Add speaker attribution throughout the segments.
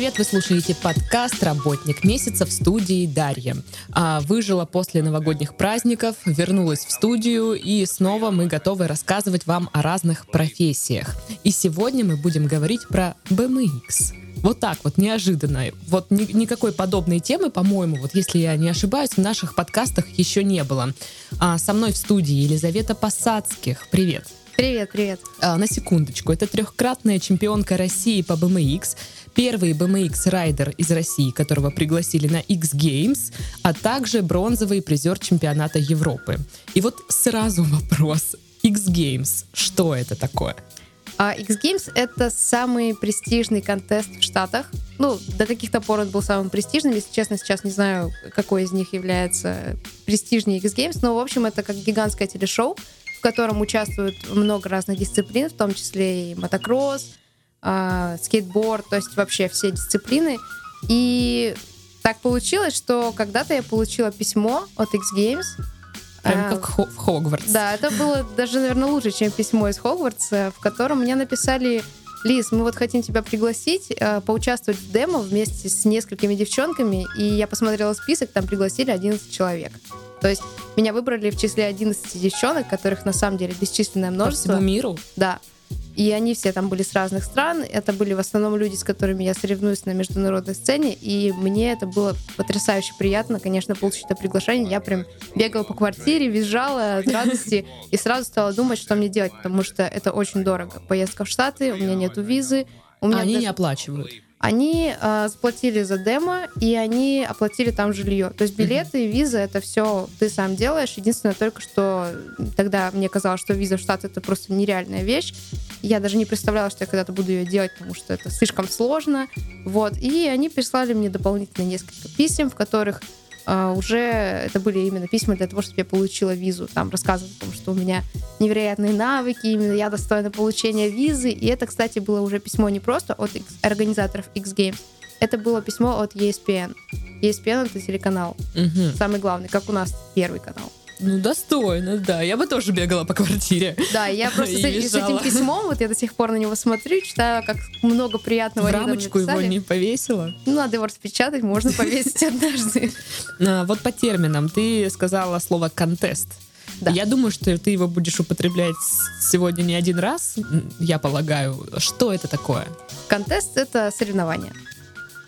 Speaker 1: привет! Вы слушаете подкаст «Работник месяца» в студии Дарья. А, выжила после новогодних праздников, вернулась в студию, и снова мы готовы рассказывать вам о разных профессиях. И сегодня мы будем говорить про BMX. Вот так вот, неожиданно. Вот ни, никакой подобной темы, по-моему, вот если я не ошибаюсь, в наших подкастах еще не было. А, со мной в студии Елизавета Посадских. Привет.
Speaker 2: Привет, привет.
Speaker 1: А, на секундочку. Это трехкратная чемпионка России по BMX, первый BMX-райдер из России, которого пригласили на X Games, а также бронзовый призер чемпионата Европы. И вот сразу вопрос. X Games, что это такое?
Speaker 2: А X Games — это самый престижный контест в Штатах. Ну, до каких-то пор он был самым престижным. Если честно, сейчас не знаю, какой из них является престижнее X Games, но, в общем, это как гигантское телешоу, в котором участвуют много разных дисциплин, в том числе и мотокросс, э, скейтборд, то есть вообще все дисциплины. И так получилось, что когда-то я получила письмо от X Games.
Speaker 1: Прям как Хо- в Хогвартс.
Speaker 2: Да, это было даже, наверное, лучше, чем письмо из Хогвартса, в котором мне написали Лиз, мы вот хотим тебя пригласить, э, поучаствовать в демо вместе с несколькими девчонками, и я посмотрела список, там пригласили 11 человек. То есть меня выбрали в числе 11 девчонок, которых на самом деле бесчисленное
Speaker 1: По
Speaker 2: множество.
Speaker 1: всему миру?
Speaker 2: Да. И они все там были с разных стран. Это были в основном люди, с которыми я соревнуюсь на международной сцене. И мне это было потрясающе приятно, конечно, получить это приглашение. Я прям бегала по квартире, визжала от радости и сразу стала думать, что мне делать, потому что это очень дорого. Поездка в Штаты, у меня нету визы. У меня
Speaker 1: Они
Speaker 2: даже-
Speaker 1: не оплачивают.
Speaker 2: Они э, заплатили за демо, и они оплатили там жилье. То есть билеты, виза, это все ты сам делаешь. Единственное только, что тогда мне казалось, что виза в Штаты это просто нереальная вещь. Я даже не представляла, что я когда-то буду ее делать, потому что это слишком сложно. Вот. И они прислали мне дополнительно несколько писем, в которых уже это были именно письма для того, чтобы я получила визу. Там рассказывают о том, что у меня невероятные навыки, именно я достойна получения визы. И это, кстати, было уже письмо не просто от организаторов X Games, это было письмо от ESPN. ESPN — это телеканал,
Speaker 1: Мгм.
Speaker 2: самый главный, как у нас первый канал.
Speaker 1: Ну, достойно, да. Я бы тоже бегала по квартире.
Speaker 2: Да, я просто с, с этим письмом, вот я до сих пор на него смотрю, читаю, как много приятного
Speaker 1: В рамочку его не повесила.
Speaker 2: Ну, надо его распечатать, можно повесить однажды.
Speaker 1: А, Вот по терминам. Ты сказала слово «контест».
Speaker 2: Да.
Speaker 1: Я думаю, что ты его будешь употреблять сегодня не один раз, я полагаю. Что это такое?
Speaker 2: Контест — это соревнование.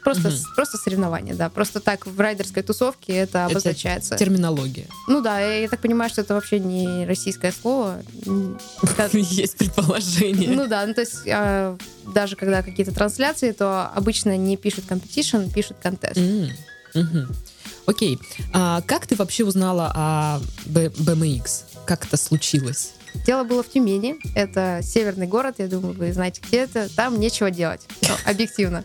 Speaker 2: Просто, с- просто соревнование, да. Просто так в райдерской тусовке это обозначается.
Speaker 1: Терминология.
Speaker 2: Ну да, я, я так понимаю, что это вообще не российское слово. Это-
Speaker 1: Есть предположение.
Speaker 2: Ну да, ну то есть а, даже когда какие-то трансляции, то обычно не пишут competition, пишут контест.
Speaker 1: Окей. А как ты вообще узнала о BMX? Как это случилось?
Speaker 2: Дело было в Тюмени. Это северный город, я думаю, вы знаете, где это. Там нечего делать, ну, объективно.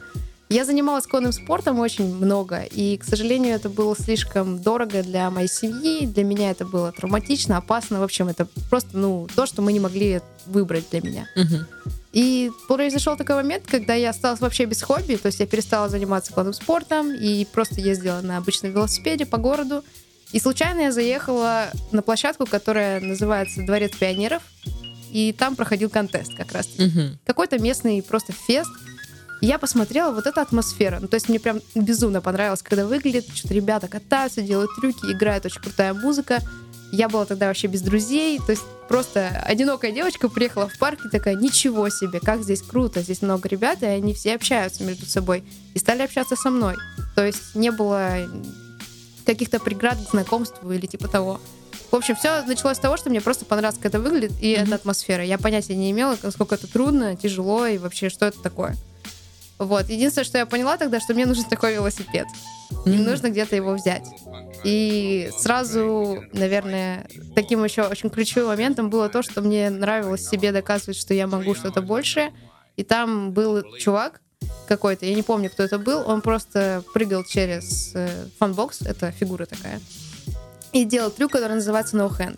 Speaker 2: Я занималась конным спортом очень много, и, к сожалению, это было слишком дорого для моей семьи. Для меня это было травматично, опасно. В общем, это просто, ну, то, что мы не могли выбрать для меня.
Speaker 1: Мгм.
Speaker 2: И произошел такой момент, когда я осталась вообще без хобби, то есть я перестала заниматься конным спортом и просто ездила на обычном велосипеде по городу. И случайно я заехала на площадку, которая называется Дворец пионеров, и там проходил контест как раз.
Speaker 1: Мгм.
Speaker 2: Какой-то местный просто фест. Я посмотрела вот эта атмосфера. Ну, то есть мне прям безумно понравилось, когда выглядит, что-то ребята катаются, делают трюки, играет очень крутая музыка. Я была тогда вообще без друзей, то есть просто одинокая девочка приехала в парк и такая, ничего себе, как здесь круто, здесь много ребят, и они все общаются между собой. И стали общаться со мной. То есть не было каких-то преград к знакомству или типа того. В общем, все началось с того, что мне просто понравилось, как это выглядит, и
Speaker 1: Мгм.
Speaker 2: эта атмосфера. Я понятия не имела, насколько это трудно, тяжело, и вообще, что это такое. Вот. Единственное, что я поняла тогда, что мне нужен такой велосипед. И
Speaker 1: М.
Speaker 2: нужно где-то его взять. И сразу, наверное, таким еще очень ключевым моментом было то, что мне нравилось себе доказывать, что я могу что-то большее. И там был чувак какой-то, я не помню, кто это был, он просто прыгал через э, funbox, это фигура такая, и делал трюк, который называется no hand.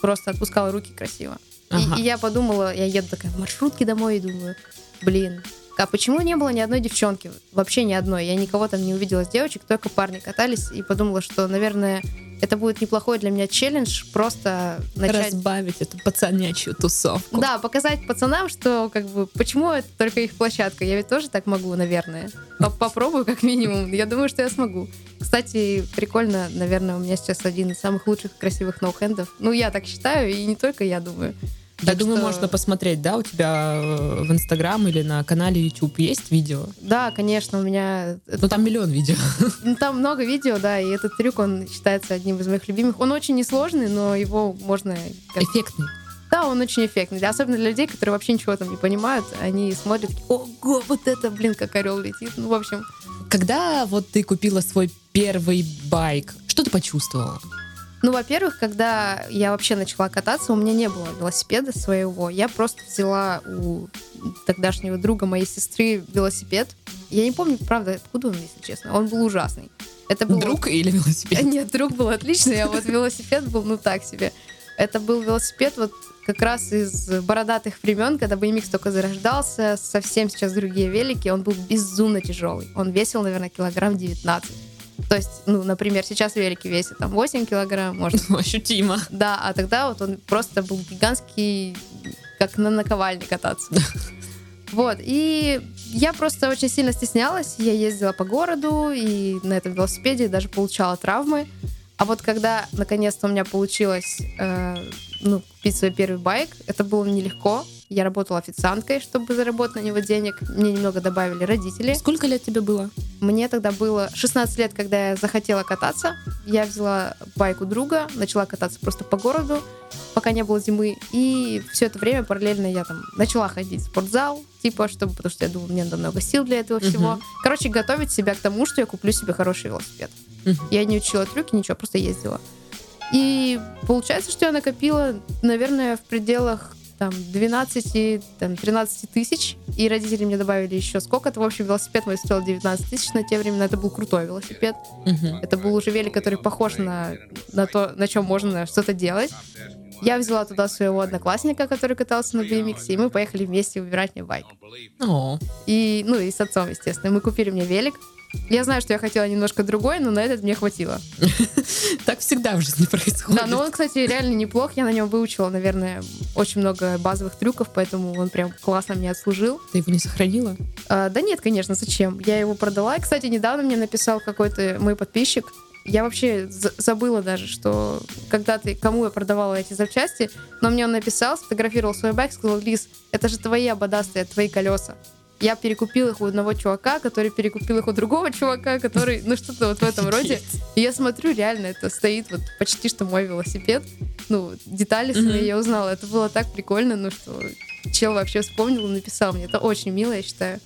Speaker 2: Просто отпускал руки красиво. И-
Speaker 1: Ага.
Speaker 2: И, я подумала, я еду такая в маршрутке домой и думаю, блин, А почему не было ни одной девчонки? Вообще ни одной. Я никого там не увидела с девочек, только парни катались и подумала, что, наверное, это будет неплохой для меня челлендж просто начать...
Speaker 1: Разбавить эту пацанячью тусовку.
Speaker 2: Да, показать пацанам, что как бы почему это только их площадка. Я ведь тоже так могу, наверное. Попробую как минимум. Я думаю, что я смогу. Кстати, прикольно, наверное, у меня сейчас один из самых лучших красивых ноухендов. Ну, я так считаю, и не только я думаю.
Speaker 1: Я думаю, что... можно посмотреть, да, у тебя э, в Инстаграм или на канале YouTube есть видео?
Speaker 2: Да, конечно, у меня...
Speaker 1: Ну, там миллион видео.
Speaker 2: Ну, там много видео, да, и этот трюк, он считается одним из моих любимых. Он очень несложный, но его можно...
Speaker 1: Эффектный.
Speaker 2: Да, он очень эффектный. Особенно для людей, которые вообще ничего там не понимают. Они смотрят, ого, вот это, блин, как орел летит. Ну, в общем...
Speaker 1: Когда вот ты купила свой первый байк, что ты почувствовала?
Speaker 2: Ну, во-первых, когда я вообще начала кататься, у меня не было велосипеда своего. Я просто взяла у тогдашнего друга моей сестры велосипед. Я не помню, правда, откуда он, если честно. Он был ужасный.
Speaker 1: Это был друг или велосипед?
Speaker 2: Нет, друг был отличный, а вот велосипед был ну так себе. Это был велосипед вот как раз из бородатых времен, когда BMX только зарождался, совсем сейчас другие велики, он был безумно тяжелый. Он весил, наверное, килограмм 19. То есть, ну, например, сейчас велики весят там 8 килограмм, может.
Speaker 1: Ощутимо.
Speaker 2: Да, а тогда вот он просто был гигантский, как на наковальне кататься. Вот, и я просто очень сильно стеснялась. Я ездила по городу и на этом велосипеде даже получала травмы. А вот когда наконец-то у меня получилось э, ну, купить свой первый байк, это было нелегко. Я работала официанткой, чтобы заработать на него денег. Мне немного добавили родители.
Speaker 1: Сколько лет тебе было?
Speaker 2: Мне тогда было 16 лет, когда я захотела кататься. Я взяла байк у друга, начала кататься просто по городу, пока не было зимы. И все это время параллельно я там начала ходить в спортзал, типа, чтобы, потому что я думала, мне надо много сил для этого всего. Uh-huh. Короче, готовить себя к тому, что я куплю себе хороший велосипед. Uh-huh. Я не учила трюки, ничего, просто ездила. И получается, что я накопила, наверное, в пределах там 12, там, 13 тысяч, и родители мне добавили еще сколько-то. В общем, велосипед мой стоил 19 тысяч на те времена. Это был крутой велосипед. Uh-huh. Это был уже велик, который похож на, на то, на чем можно что-то делать. Я взяла туда своего одноклассника, который катался на BMX, и мы поехали вместе выбирать мне байк.
Speaker 1: Oh.
Speaker 2: И, ну, и с отцом, естественно. Мы купили мне велик. Я знаю, что я хотела немножко другой, но на этот мне хватило.
Speaker 1: Так всегда в жизни происходит.
Speaker 2: Да, но он, кстати, реально неплох. Я на нем выучила, наверное, очень много базовых трюков, поэтому он прям классно мне отслужил.
Speaker 1: Ты его не сохранила?
Speaker 2: А, да нет, конечно, зачем? Я его продала. И, кстати, недавно мне написал какой-то мой подписчик, я вообще забыла даже, что когда ты кому я продавала эти запчасти, но мне он написал, сфотографировал свой байк, сказал, Лиз, это же твои ободастые, твои колеса я перекупил их у одного чувака, который перекупил их у другого чувака, который, ну что-то вот в этом роде. И я смотрю, реально, это стоит вот почти что мой велосипед. Ну, детали свои я узнала. Это было так прикольно, ну что чел вообще вспомнил и написал мне. Это очень мило, я считаю.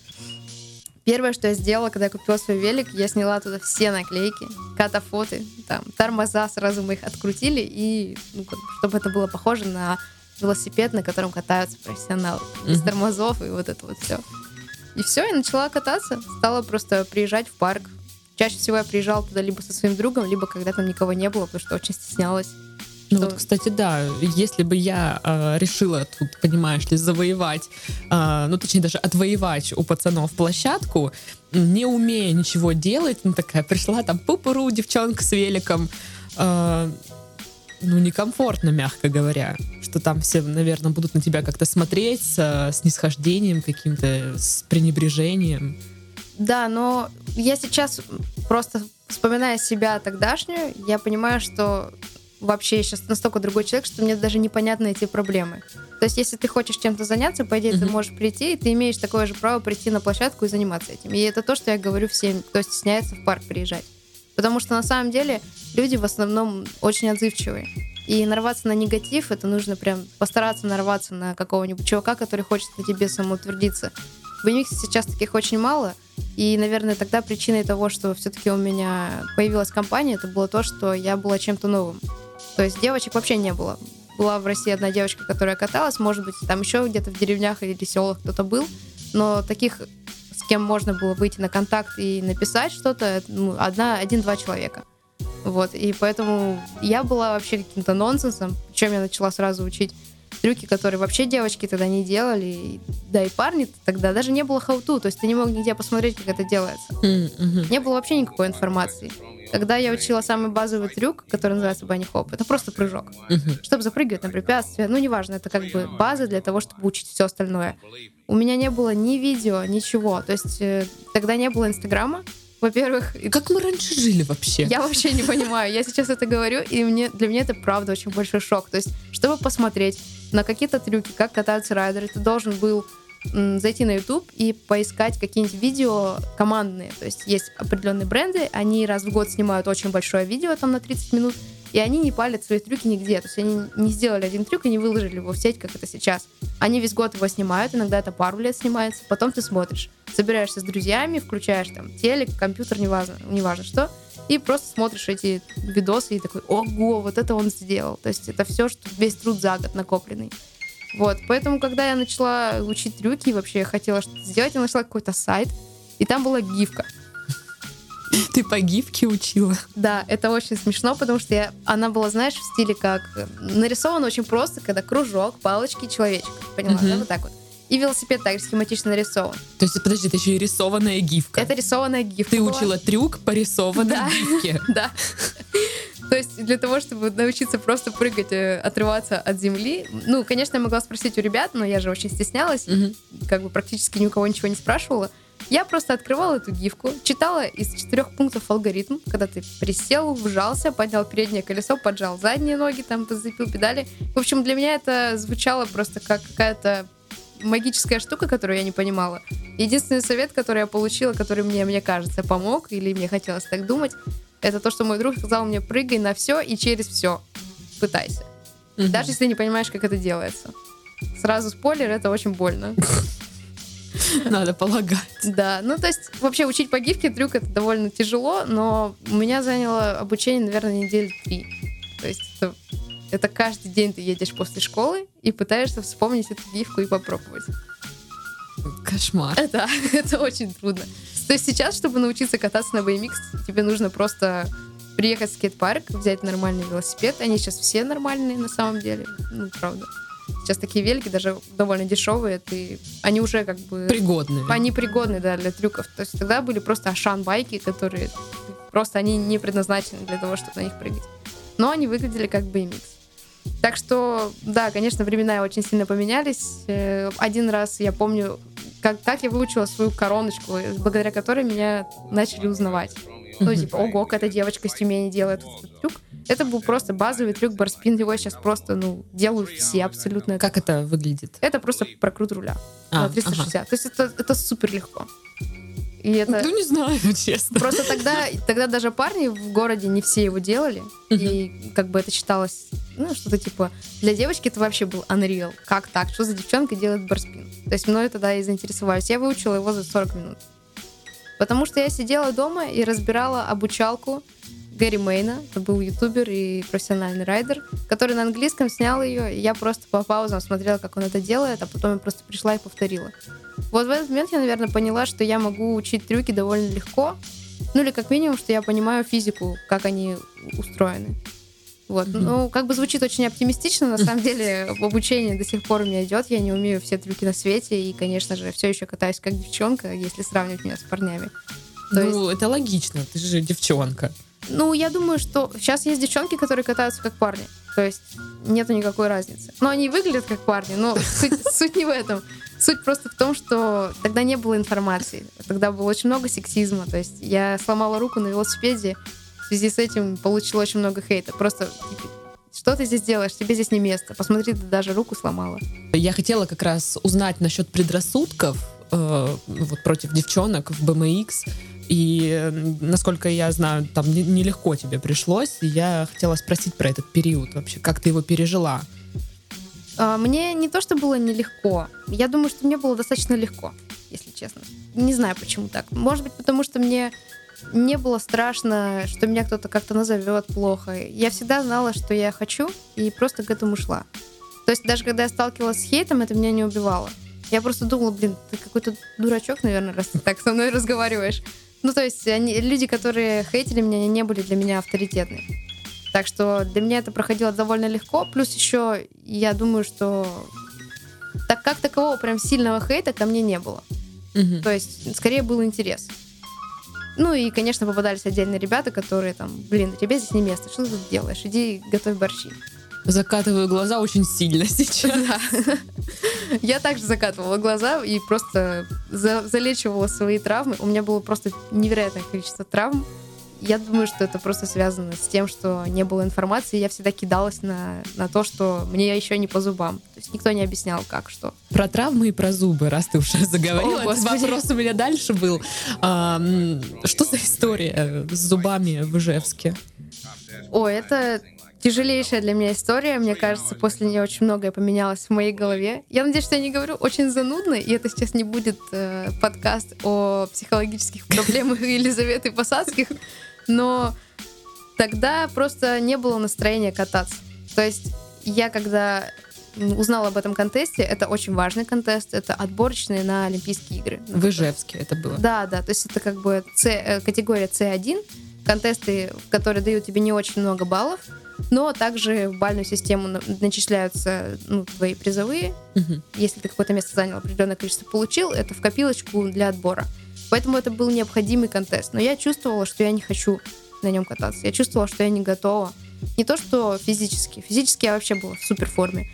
Speaker 2: Первое, что я сделала, когда я купила свой велик, я сняла туда все наклейки, катафоты, там, тормоза, сразу мы их открутили, и ну, чтобы это было похоже на велосипед, на котором катаются профессионалы. Без тормозов и вот это вот все. И все, я начала кататься. Стала просто приезжать в парк. Чаще всего я приезжала туда либо со своим другом, либо когда там никого не было, потому что очень стеснялась.
Speaker 1: Ну вот, кстати, да, если бы я э, решила тут, понимаешь ли, завоевать, э, ну точнее даже отвоевать у пацанов площадку, не умея ничего делать, ну такая пришла там пупуру девчонка с великом, э, ну некомфортно, мягко говоря что там все, наверное, будут на тебя как-то смотреть с, с нисхождением каким-то, с пренебрежением.
Speaker 2: Да, но я сейчас просто вспоминая себя тогдашнюю, я понимаю, что вообще сейчас настолько другой человек, что мне даже непонятны эти проблемы. То есть, если ты хочешь чем-то заняться, по идее, mm-hmm. ты можешь прийти, и ты имеешь такое же право прийти на площадку и заниматься этим. И это то, что я говорю всем, кто стесняется в парк приезжать. Потому что на самом деле люди в основном очень отзывчивые. И нарваться на негатив, это нужно прям постараться нарваться на какого-нибудь чувака, который хочет на тебе самоутвердиться. В BMX сейчас таких очень мало, и, наверное, тогда причиной того, что все-таки у меня появилась компания, это было то, что я была чем-то новым. То есть девочек вообще не было. Была в России одна девочка, которая каталась, может быть, там еще где-то в деревнях или селах кто-то был, но таких, кем можно было выйти на контакт и написать что-то, ну, одна, один-два человека. Вот, и поэтому я была вообще каким-то нонсенсом, чем я начала сразу учить трюки, которые вообще девочки тогда не делали, да и парни тогда даже не было how-to, то есть ты не мог нигде посмотреть, как это делается.
Speaker 1: М-мгм.
Speaker 2: Не было вообще никакой информации. Когда я учила самый базовый трюк, который называется банни хоп, это просто прыжок.
Speaker 1: Мгм.
Speaker 2: Чтобы запрыгивать на препятствия, ну неважно, это как бы база для того, чтобы учить все остальное. У меня не было ни видео, ничего. То есть э, тогда не было Инстаграма, во-первых,
Speaker 1: Как мы раньше жили вообще?
Speaker 2: я вообще не понимаю. Я сейчас это говорю, и мне, для меня это правда очень большой шок. То есть, чтобы посмотреть на какие-то трюки, как катаются райдеры, ты должен был зайти на YouTube и поискать какие-нибудь видео командные. То есть есть определенные бренды, они раз в год снимают очень большое видео, там на 30 минут, и они не палят свои трюки нигде. То есть они не сделали один трюк и не выложили его в сеть, как это сейчас. Они весь год его снимают, иногда это пару лет снимается, потом ты смотришь. Собираешься с друзьями, включаешь там телек, компьютер, неважно, неважно что, и просто смотришь эти видосы и такой, ого, вот это он сделал. То есть это все, что весь труд за год накопленный. Вот, поэтому, когда я начала учить трюки вообще я хотела что-то сделать, я нашла какой-то сайт, и там была гифка.
Speaker 1: Ты по гифке учила?
Speaker 2: Да, это очень смешно, потому что я, она была, знаешь, в стиле как э, нарисована очень просто, когда кружок, палочки, человечек. Поняла,
Speaker 1: Мгм.
Speaker 2: да, вот так вот. И велосипед также схематично нарисован.
Speaker 1: То есть, подожди, это еще и рисованная гифка.
Speaker 2: Это рисованная гифка.
Speaker 1: Ты
Speaker 2: была.
Speaker 1: учила трюк по рисованной
Speaker 2: Да.
Speaker 1: гифке.
Speaker 2: Да. То есть для того, чтобы научиться просто прыгать, э, отрываться от земли, ну, конечно, я могла спросить у ребят, но я же очень стеснялась,
Speaker 1: Мгм.
Speaker 2: как бы практически ни у кого ничего не спрашивала. Я просто открывала эту гифку, читала из четырех пунктов алгоритм, когда ты присел, вжался, поднял переднее колесо, поджал задние ноги, там зацепил педали. В общем, для меня это звучало просто как какая-то магическая штука, которую я не понимала. Единственный совет, который я получила, который мне, мне кажется, помог, или мне хотелось так думать, это то, что мой друг сказал мне, прыгай на все и через все. Пытайся.
Speaker 1: Мгм.
Speaker 2: Даже если не понимаешь, как это делается. Сразу спойлер, это очень больно.
Speaker 1: Надо полагать.
Speaker 2: Да, ну то есть вообще учить по гифке трюк это довольно тяжело, но у меня заняло обучение, наверное, недели три. То есть это, это каждый день ты едешь после школы и пытаешься вспомнить эту гифку и попробовать.
Speaker 1: Кошмар.
Speaker 2: Это, это очень трудно. То есть сейчас, чтобы научиться кататься на BMX, тебе нужно просто приехать в скейт-парк, взять нормальный велосипед. Они сейчас все нормальные на самом деле. Ну, правда. Сейчас такие велики даже довольно дешевые. Ты... Они уже как бы...
Speaker 1: Пригодные.
Speaker 2: Они пригодны, да, для трюков. То есть тогда были просто ашан-байки, которые просто они не предназначены для того, чтобы на них прыгать. Но они выглядели как BMX. Так что, да, конечно, времена очень сильно поменялись. Э, Один раз я помню, как, как я выучила свою короночку, э, благодаря которой меня начали узнавать. Ну, типа, ого, какая-то девочка с Тюмени делает этот трюк. Это был просто базовый трюк барспин. Его сейчас просто, ну, делают все абсолютно.
Speaker 1: Как это выглядит?
Speaker 2: Это просто прокрут руля
Speaker 1: А,
Speaker 2: на 360. То есть это, это супер легко. И это...
Speaker 1: Ну, не знаю, честно.
Speaker 2: Просто тогда, тогда даже парни в городе не все его делали. И как бы это считалось, ну, что-то типа... Для девочки это вообще был unreal. Как так? Что за девчонка делает барспин? То есть мною тогда и заинтересовались. Я выучила его за 40 минут. Потому что я сидела дома и разбирала обучалку Гэри Мейна. Это был ютубер и профессиональный райдер, который на английском снял ее. И я просто по паузам смотрела, как он это делает, а потом я просто пришла и повторила. Вот в этот момент я, наверное, поняла, что я могу учить трюки довольно легко. Ну или как минимум, что я понимаю физику, как они устроены. Вот.
Speaker 1: Мгм.
Speaker 2: Ну, как бы звучит очень оптимистично, на самом деле обучение до сих пор у меня идет, я не умею все трюки на свете, и, конечно же, все еще катаюсь как девчонка, если сравнивать меня с парнями. То
Speaker 1: Ну, это логично, ты же девчонка.
Speaker 2: Ну, я думаю, что сейчас есть девчонки, которые катаются как парни. То есть нету никакой разницы. Но они выглядят как парни, но суть, суть не в этом. Суть просто в том, что тогда не было информации. Тогда было очень много сексизма. То есть я сломала руку на велосипеде, в связи с этим получила очень много хейта. Просто типа, что ты здесь делаешь? Тебе здесь не место. Посмотри, ты даже руку сломала.
Speaker 1: Я хотела как раз узнать насчет предрассудков э, вот против девчонок в BMX. И, насколько я знаю, там не- нелегко тебе пришлось. И я хотела спросить про этот период вообще. Как ты его пережила?
Speaker 2: А, Мне не то, что было нелегко. Я думаю, что мне было достаточно легко, если честно. Не знаю, почему так. Может быть, потому что мне не было страшно, что меня кто-то как-то назовет плохо. Я всегда знала, что я хочу, и просто к этому шла. То есть даже когда я сталкивалась с хейтом, это меня не убивало. Я просто думала, блин, ты какой-то дурачок, наверное, раз ты так со мной разговариваешь. Ну, то есть они, люди, которые хейтили меня, они не были для меня авторитетны. Так что для меня это проходило довольно легко. Плюс еще я думаю, что так как такового прям сильного хейта ко мне не было.
Speaker 1: Мгм.
Speaker 2: То есть скорее был интерес. Ну и, конечно, попадались отдельные ребята, которые там, блин, тебе здесь не место, что ты тут делаешь? Иди готовь борщи.
Speaker 1: Закатываю глаза очень сильно сейчас.
Speaker 2: Да. Я также закатывала глаза и просто за- залечивала свои травмы. У меня было просто невероятное количество травм. Я думаю, что это просто связано с тем, что не было информации. Я всегда кидалась на, на то, что мне еще не по зубам. То есть никто не объяснял, как, что.
Speaker 1: Про травмы и про зубы, раз ты уже заговорила.
Speaker 2: О, Господи.
Speaker 1: вопрос у меня дальше был. А, что за история с зубами в Ижевске?
Speaker 2: О, это тяжелейшая для меня история. Мне кажется, после нее очень многое поменялось в моей голове. Я надеюсь, что я не говорю очень занудно, и это сейчас не будет э, подкаст о психологических проблемах Елизаветы Посадских, но тогда просто не было настроения кататься. То есть я когда узнала об этом контесте, это очень важный контест, это отборочные на Олимпийские игры.
Speaker 1: В Ижевске это было.
Speaker 2: Да, да, то есть это как бы C, э, категория C1, контесты, которые дают тебе не очень много баллов, но также в бальную систему на- начисляются ну, твои призовые.
Speaker 1: Мгм.
Speaker 2: Если ты какое-то место занял, определенное количество получил, это в копилочку для отбора. Поэтому это был необходимый контест. Но я чувствовала, что я не хочу на нем кататься. Я чувствовала, что я не готова. Не то, что физически. Физически я вообще была в супер форме.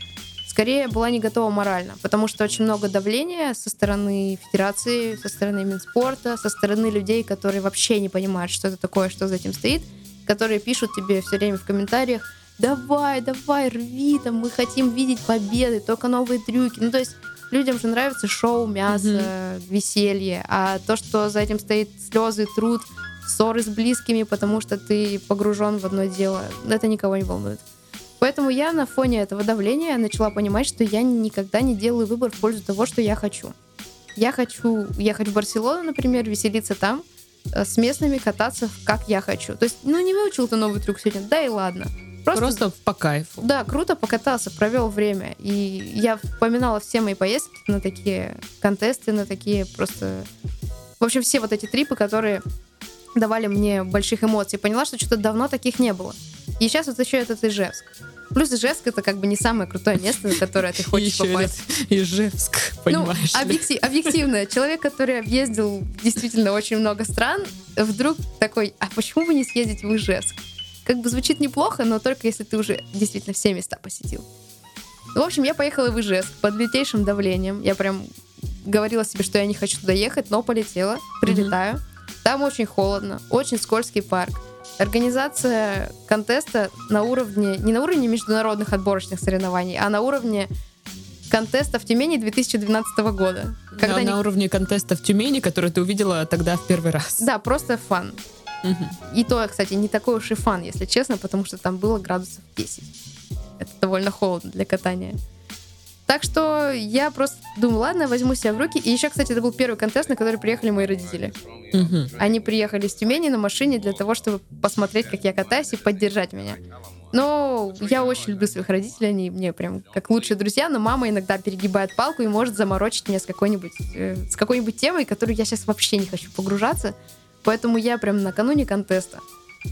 Speaker 2: Скорее, была не готова морально, потому что очень много давления со стороны федерации, со стороны Минспорта, со стороны людей, которые вообще не понимают, что это такое, что за этим стоит, которые пишут тебе все время в комментариях, давай, давай, рви, там, мы хотим видеть победы, только новые трюки. Ну, то есть людям же нравится шоу, мясо, веселье, а то, что за этим стоит слезы, труд, ссоры с близкими, потому что ты погружен в одно дело, это никого не волнует. Поэтому я на фоне этого давления начала понимать, что я никогда не делаю выбор в пользу того, что я хочу. Я хочу ехать в Барселону, например, веселиться там, с местными кататься как я хочу. То есть, ну не выучил ты новый трюк сегодня, да и ладно. Просто,
Speaker 1: Просто по кайфу.
Speaker 2: да, круто покатался, провел время. И я вспоминала все мои поездки на такие контесты, на такие просто... В общем, все вот эти трипы, которые давали мне больших эмоций. Поняла, что что-то давно таких не было. И сейчас вот еще этот Ижевск. Плюс Ижевск это как бы не самое крутое место, на которое ты хочешь
Speaker 1: Еще
Speaker 2: попасть.
Speaker 1: Ижевск, понимаешь
Speaker 2: ну, объектив- объективно, человек, который объездил действительно очень много стран, вдруг такой, а почему бы не съездить в Ижевск? Как бы звучит неплохо, но только если ты уже действительно все места посетил. Ну, В общем, я поехала в Ижевск под лютейшим давлением. Я прям говорила себе, что я не хочу туда ехать, но полетела, прилетаю. Там очень холодно, очень скользкий парк. Организация контеста на уровне, не на уровне международных отборочных соревнований, а на уровне контеста в Тюмени 2012 года. Когда
Speaker 1: На-
Speaker 2: ни-
Speaker 1: На уровне контеста в Тюмени, который ты увидела тогда в первый раз.
Speaker 2: Да, просто фан.
Speaker 1: Мгм.
Speaker 2: И то, кстати, не такой уж и фан, если честно, потому что там было градусов 10. Это довольно холодно для катания. Так что я просто думаю, ладно, возьму себя в руки. И еще, кстати, это был первый контест, на который приехали мои родители.
Speaker 1: Мгм.
Speaker 2: Они приехали с Тюмени на машине для того, чтобы посмотреть, как я катаюсь и поддержать меня. Но я очень люблю своих родителей, они мне прям как лучшие друзья, но мама иногда перегибает палку и может заморочить меня с какой-нибудь, э, с какой-нибудь темой, которую я сейчас вообще не хочу погружаться. Поэтому я прям накануне контеста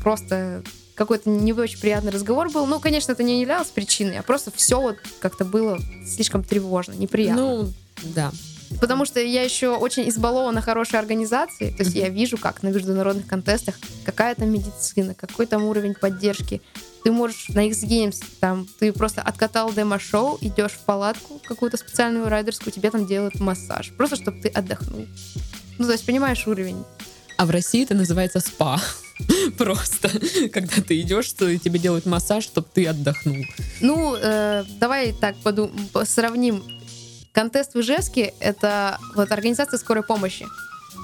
Speaker 2: просто какой-то не очень приятный разговор был. Ну, конечно, это не являлось причиной, а просто все вот как-то было слишком тревожно, неприятно.
Speaker 1: Ну, да.
Speaker 2: Потому что я еще очень избалована хорошей организацией. То есть я вижу, как на международных контестах какая там медицина, какой там уровень поддержки. Ты можешь на X Games, там, ты просто откатал демо-шоу, идешь в палатку какую-то специальную райдерскую, тебе там делают массаж. Просто чтобы ты отдохнул. Ну, то есть, понимаешь уровень.
Speaker 1: А в России это называется спа. Просто. Когда ты идешь, что тебе делают массаж, чтобы ты отдохнул.
Speaker 2: Ну, э, давай так подум- по- сравним. Контест в Ижевске — это вот организация скорой помощи.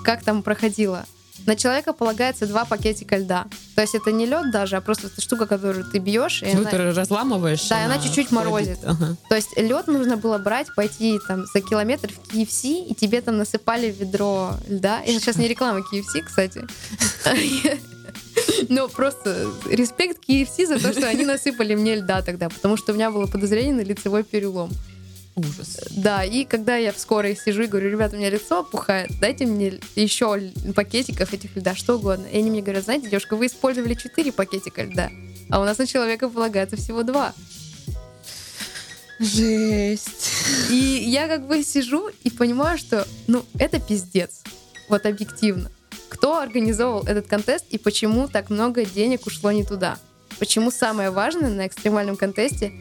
Speaker 2: Как там проходило? На человека полагается два пакетика льда. То есть это не лед даже, а просто штука, которую ты бьешь. И она-
Speaker 1: ты разламываешь?
Speaker 2: Да, и она чуть-чуть морозит.
Speaker 1: Ага.
Speaker 2: То есть лед нужно было брать, пойти там за километр в KFC, и тебе там насыпали ведро льда. Это сейчас не реклама KFC, кстати. Но просто респект KFC за то, что они насыпали мне льда тогда, потому что у меня было подозрение на лицевой перелом.
Speaker 1: Ужас.
Speaker 2: Да, и когда я в скорой сижу и говорю, ребята, у меня лицо опухает, дайте мне еще пакетиков этих льда, что угодно. И они мне говорят, знаете, девушка, вы использовали 4 пакетика льда, а у нас на человека полагается всего 2.
Speaker 1: Жесть.
Speaker 2: И я как бы сижу и понимаю, что, ну, это пиздец. Вот объективно. Кто организовал этот контест и почему так много денег ушло не туда? Почему самое важное на экстремальном контесте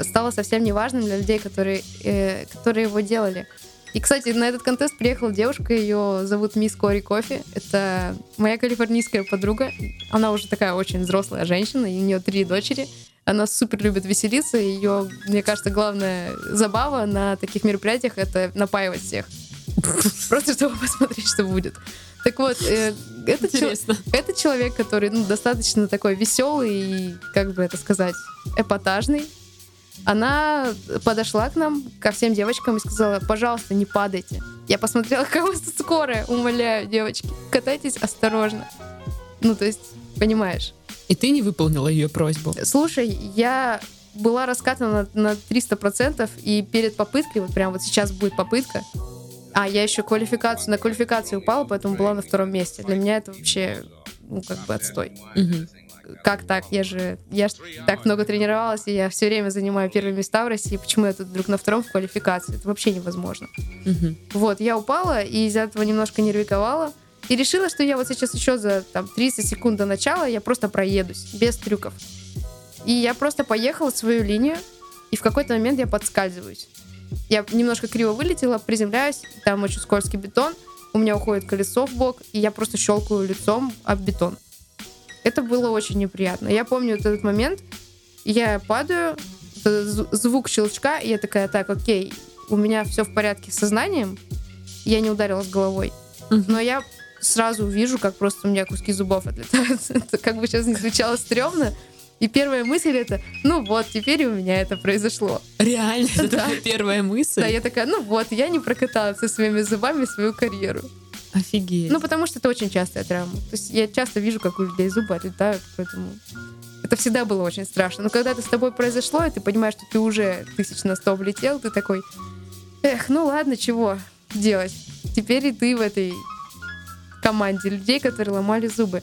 Speaker 2: стало совсем не важным для людей, которые, э, которые его делали? И, кстати, на этот контест приехала девушка, ее зовут Мисс Кори Кофи. Это моя калифорнийская подруга. Она уже такая очень взрослая женщина, и у нее три дочери. Она супер любит веселиться. Ее, мне кажется, главная забава на таких мероприятиях — это напаивать всех. Просто чтобы посмотреть, что будет. Так вот, э, это, чел- это человек, который ну, достаточно такой веселый и, как бы это сказать, эпатажный. Она подошла к нам, ко всем девочкам и сказала, пожалуйста, не падайте. Я посмотрела, тут скорая, умоляю, девочки, катайтесь осторожно. Ну, то есть, понимаешь.
Speaker 1: И ты не выполнила ее просьбу.
Speaker 2: Слушай, я была раскатана на, на 300%, и перед попыткой, вот прям вот сейчас будет попытка, а я еще квалификацию, на квалификацию упала, поэтому была на втором месте. Для меня это вообще, ну, как бы отстой.
Speaker 1: Мгм.
Speaker 2: Как так? Я же, я ж так много тренировалась, и я все время занимаю первые места в России. Почему я тут вдруг на втором в квалификации? Это вообще невозможно.
Speaker 1: Мгм.
Speaker 2: Вот, я упала и из-за этого немножко нервиковала. И решила, что я вот сейчас еще за там, 30 секунд до начала я просто проедусь, без трюков. И я просто поехала в свою линию, и в какой-то момент я подскальзываюсь. Я немножко криво вылетела, приземляюсь, там очень скользкий бетон, у меня уходит колесо в бок, и я просто щелкаю лицом об бетон. Это было очень неприятно. Я помню вот этот момент, я падаю, э, зв- звук щелчка, и я такая, так, окей, у меня все в порядке с сознанием, я не ударилась головой. Но я сразу вижу, как просто у меня куски зубов отлетают. Это как бы сейчас не звучало стрёмно. И первая мысль это, ну вот, теперь у меня это произошло.
Speaker 1: Реально, это
Speaker 2: Да.
Speaker 1: первая мысль?
Speaker 2: Да, я такая, ну вот, я не прокатала со своими зубами свою карьеру.
Speaker 1: Офигеть.
Speaker 2: Ну, потому что это очень частая травма. То есть я часто вижу, как у людей зубы отлетают, поэтому это всегда было очень страшно. Но когда это с тобой произошло, и ты понимаешь, что ты уже тысяч на сто влетел, ты такой, эх, ну ладно, чего делать. Теперь и ты в этой команде людей, которые ломали зубы.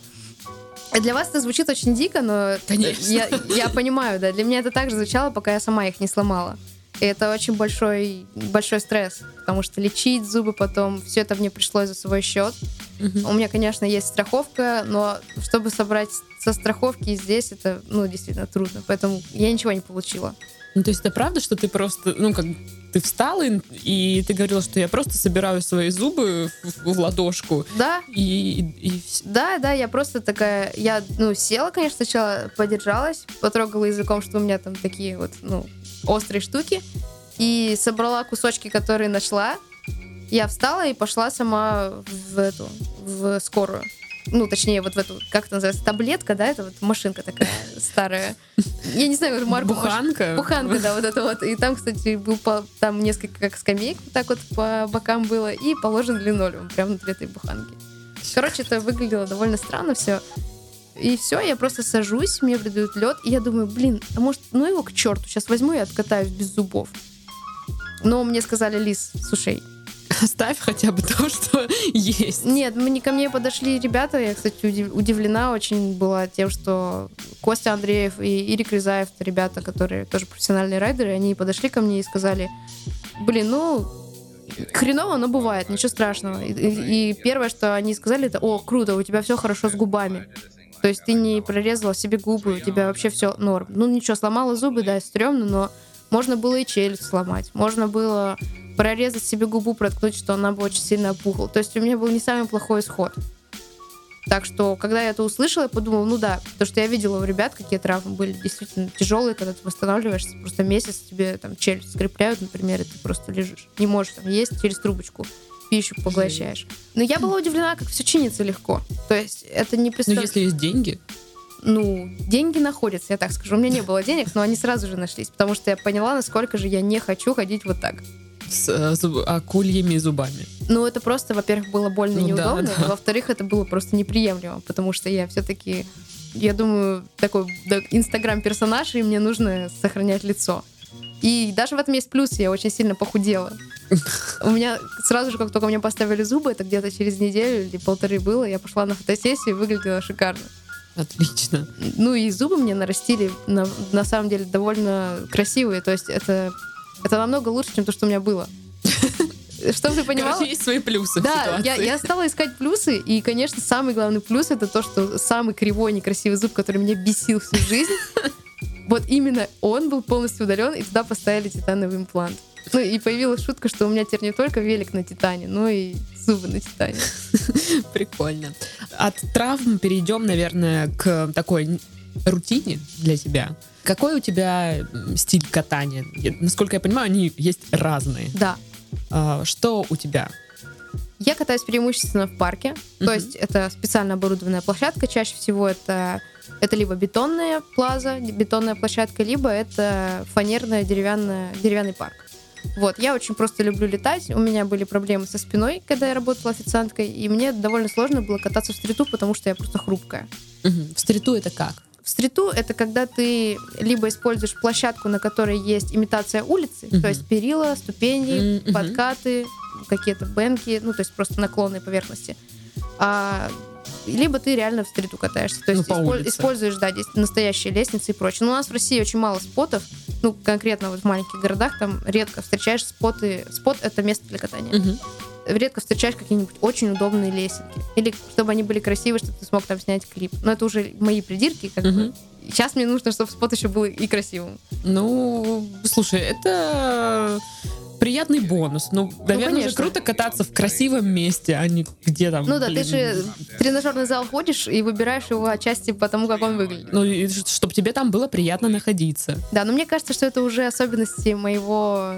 Speaker 2: Для вас это звучит очень дико, но
Speaker 1: Конечно.
Speaker 2: Я, я понимаю, да. Для меня это так же звучало, пока я сама их не сломала. И это очень большой, большой стресс, потому что лечить зубы потом, все это мне пришлось за свой счет.
Speaker 1: Мгм.
Speaker 2: У меня, конечно, есть страховка, но чтобы собрать со страховки здесь, это, ну, действительно трудно. Поэтому я ничего не получила.
Speaker 1: Ну, то есть это правда, что ты просто, ну, как ты встал, и, и ты говорила, что я просто собираю свои зубы в, в ладошку,
Speaker 2: Да,
Speaker 1: и, и, и
Speaker 2: да, да, я просто такая, я, ну, села, конечно, сначала подержалась, потрогала языком, что у меня там такие вот, ну, острые штуки, и собрала кусочки, которые нашла. Я встала и пошла сама в эту, в скорую. Ну, точнее, вот в эту, как это называется, таблетка, да, это вот машинка такая старая. Я не знаю, марку маш-
Speaker 1: буханка.
Speaker 2: Буханка, да, вот это вот. И там, кстати, был по- там несколько как скамеек вот так вот по бокам было, и положен линолеум прямо внутри этой буханки. Короче, это выглядело довольно странно все. И все, я просто сажусь, мне придают лед, и я думаю, блин, а может, ну его к черту, сейчас возьму и откатаюсь без зубов. Но мне сказали, Лис, слушай,
Speaker 1: Оставь хотя бы то, что есть.
Speaker 2: нет, мне, ко мне подошли ребята, я, кстати, удив- удивлена очень была тем, что Костя Андреев и Ирик Рязаев, это ребята, которые тоже профессиональные райдеры, они подошли ко мне и сказали, блин, ну, хреново, но бывает, ничего страшного. И, и- и первое, что они сказали, это, о, круто, у тебя все хорошо с губами. То есть ты не прорезала себе губы, у тебя вообще все норм. Ну ничего, сломала зубы, да, стрёмно, но можно было и челюсть сломать, можно было прорезать себе губу, проткнуть, что она бы очень сильно опухла. То есть у меня был не самый плохой исход. Так что, когда я это услышала, я подумала, ну да, потому что я видела у ребят, какие травмы были действительно тяжелые, когда ты восстанавливаешься, просто месяц тебе там челюсть скрепляют, например, и ты просто лежишь. Не можешь там есть через трубочку пищу поглощаешь. Но я была удивлена, как все чинится легко. То есть это не
Speaker 1: Ну,
Speaker 2: представляю.
Speaker 1: если есть деньги,
Speaker 2: Ну, деньги находятся, я так скажу. У меня не было денег, но они сразу же нашлись, потому что я поняла, насколько же я не хочу ходить вот так.
Speaker 1: с э, зуб- акульями зубами.
Speaker 2: Ну, это просто, во-первых, было больно и
Speaker 1: Ну да,
Speaker 2: неудобно,
Speaker 1: да.
Speaker 2: во-вторых, это было просто неприемлемо, потому что я все-таки, я думаю, такой да, инстаграм-персонаж, и мне нужно сохранять лицо. И даже в этом есть плюс, я очень сильно похудела. У меня сразу же, как только мне поставили зубы, это где-то через неделю или полторы было, я пошла на фотосессию и выглядела шикарно.
Speaker 1: Отлично.
Speaker 2: Ну и зубы мне нарастили на, на самом деле довольно красивые, то есть это, это намного лучше, чем то, что у меня было. Чтобы ты понимала...
Speaker 1: Короче, есть свои плюсы
Speaker 2: Да, я, я стала искать плюсы, и, конечно, самый главный плюс это то, что самый кривой, некрасивый зуб, который меня бесил всю жизнь, вот именно он был полностью удален, и туда поставили титановый имплант. Ну и появилась шутка, что у меня теперь не только велик на титане, но и зубы на титане.
Speaker 1: Прикольно. От травм перейдем, наверное, к такой рутине для тебя. Какой у тебя стиль катания? Насколько я понимаю, они есть разные.
Speaker 2: Да.
Speaker 1: А, Что у тебя?
Speaker 2: Я катаюсь преимущественно в парке, то
Speaker 1: Мгм.
Speaker 2: есть это специально оборудованная площадка, чаще всего это, это либо бетонная плаза, бетонная площадка, либо это фанерная деревянная, деревянный парк. Вот, я очень просто люблю летать. У меня были проблемы со спиной, когда я работала официанткой, и мне довольно сложно было кататься в стриту, потому что я просто хрупкая.
Speaker 1: Мгм. В стриту это как?
Speaker 2: В стриту это когда ты либо используешь площадку, на которой есть имитация улицы,
Speaker 1: Мгм.
Speaker 2: то есть перила, ступени,
Speaker 1: Мгм.
Speaker 2: подкаты, какие-то бенки, ну то есть просто наклонные поверхности. А, либо ты реально в стриту катаешься, то
Speaker 1: Ну,
Speaker 2: есть
Speaker 1: по
Speaker 2: исполь-
Speaker 1: улице.
Speaker 2: используешь, да, настоящие лестницы и прочее. Но у нас в России очень мало спотов, ну конкретно вот в маленьких городах там редко встречаешь споты. Спот это место для катания
Speaker 1: Мгм.
Speaker 2: редко встречаешь какие-нибудь очень удобные лесенки. Или чтобы они были красивые, чтобы ты смог там снять клип. Но это уже мои придирки. Как бы.
Speaker 1: Мгм.
Speaker 2: Сейчас мне нужно, чтобы спот еще был и красивым.
Speaker 1: Ну, слушай, это приятный бонус. Ну, наверное, же
Speaker 2: конечно.
Speaker 1: круто кататься в красивом месте, а не где там.
Speaker 2: Ну да,
Speaker 1: блин,
Speaker 2: ты же в тренажерный зал ходишь и выбираешь его отчасти по тому, как он выглядит.
Speaker 1: Ну, чтобы тебе там было приятно находиться.
Speaker 2: Да, но мне кажется, что это уже особенности моего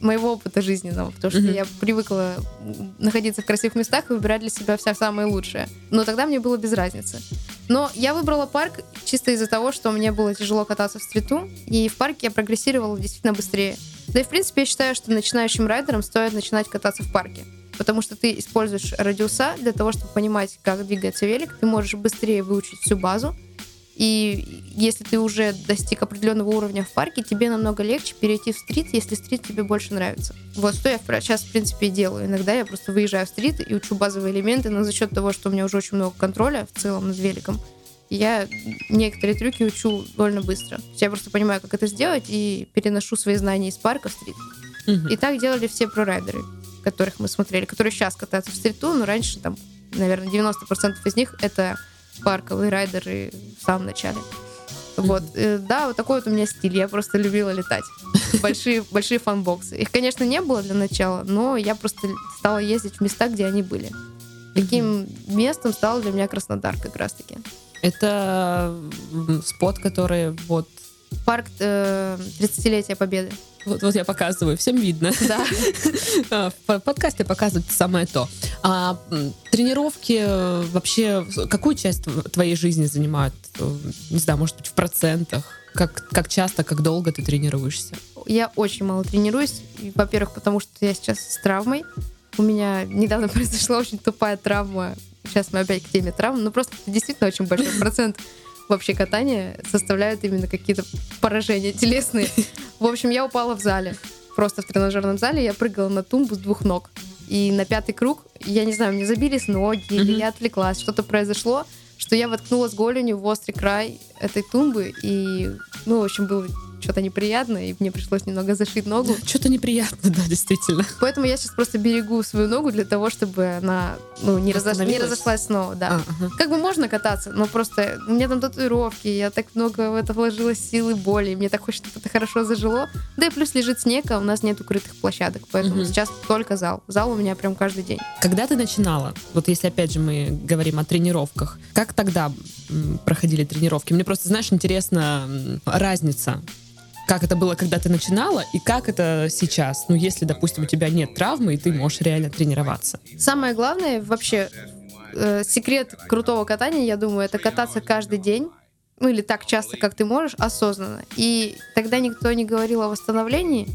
Speaker 2: моего опыта жизненного, потому что я привыкла находиться в красивых местах и выбирать для себя все самое лучшее. Но тогда мне было без разницы. Но я выбрала парк чисто из-за того, что мне было тяжело кататься в стриту, и в парке я прогрессировала действительно быстрее. Да и в принципе я считаю, что начинающим райдерам стоит начинать кататься в парке. Потому что ты используешь радиуса для того, чтобы понимать, как двигается велик, ты можешь быстрее выучить всю базу, и если ты уже достиг определенного уровня в парке, тебе намного легче перейти в стрит, если стрит тебе больше нравится. Вот что я сейчас, в принципе, и делаю. Иногда я просто выезжаю в стрит и учу базовые элементы, но за счет того, что у меня уже очень много контроля в целом над великом, я некоторые трюки учу довольно быстро. Я просто понимаю, как это сделать, и переношу свои знания из парка в стрит.
Speaker 1: Мгм.
Speaker 2: И так делали все прорайдеры, которых мы смотрели, которые сейчас катаются в стриту, но раньше там, наверное, 90% из них это парковые райдеры в самом начале. Вот, э, да, вот такой вот у меня стиль. Я просто любила летать. Большие, большие фанбоксы. Их, конечно, не было для начала, но я просто стала ездить в места, где они были. Таким местом стал для меня Краснодар как раз-таки.
Speaker 1: Это спот, который вот,
Speaker 2: Парк э, 30-летия Победы.
Speaker 1: Вот, вот я показываю, всем видно.
Speaker 2: Да.
Speaker 1: А, В по- подкасте показывают самое то. А тренировки э, вообще какую часть тв- твоей жизни занимают? Э, Не знаю, может быть, в процентах? Как, как часто, как долго ты тренируешься?
Speaker 2: Я очень мало тренируюсь. Во-первых, потому что я сейчас с травмой. У меня недавно произошла очень тупая травма. Сейчас мы опять к теме травм. Но просто это действительно очень большой процент вообще катания составляют именно какие-то поражения телесные. В общем, я упала в зале. Просто в тренажерном зале я прыгала на тумбу с двух ног. И на пятый круг, я не знаю, мне забились ноги, или я отвлеклась, что-то произошло, что я воткнулась голенью в острый край этой тумбы, и, ну, в общем, было что-то неприятно, и мне пришлось немного зашить ногу.
Speaker 1: Что-то неприятно, да, действительно.
Speaker 2: Поэтому я сейчас просто берегу свою ногу для того, чтобы она ну, не, разош- не разошлась снова. Да.
Speaker 1: А, ага.
Speaker 2: Как бы можно кататься, но просто у меня там татуировки, я так много в это вложила сил и боли, мне так хочется, чтобы это хорошо зажило. Да и плюс лежит снег, а у нас нет укрытых площадок, поэтому
Speaker 1: Мгм.
Speaker 2: сейчас только зал. Зал у меня прям каждый день.
Speaker 1: Когда ты начинала, вот если опять же мы говорим о тренировках, как тогда проходили тренировки? Мне просто, знаешь, интересна м, разница. Как это было, когда ты начинала, и как это сейчас? Ну, если, допустим, у тебя нет травмы, и ты можешь реально тренироваться.
Speaker 2: Самое главное вообще э, секрет крутого катания, я думаю, это кататься каждый день, ну или так часто, как ты можешь, осознанно. И тогда никто не говорил о восстановлении.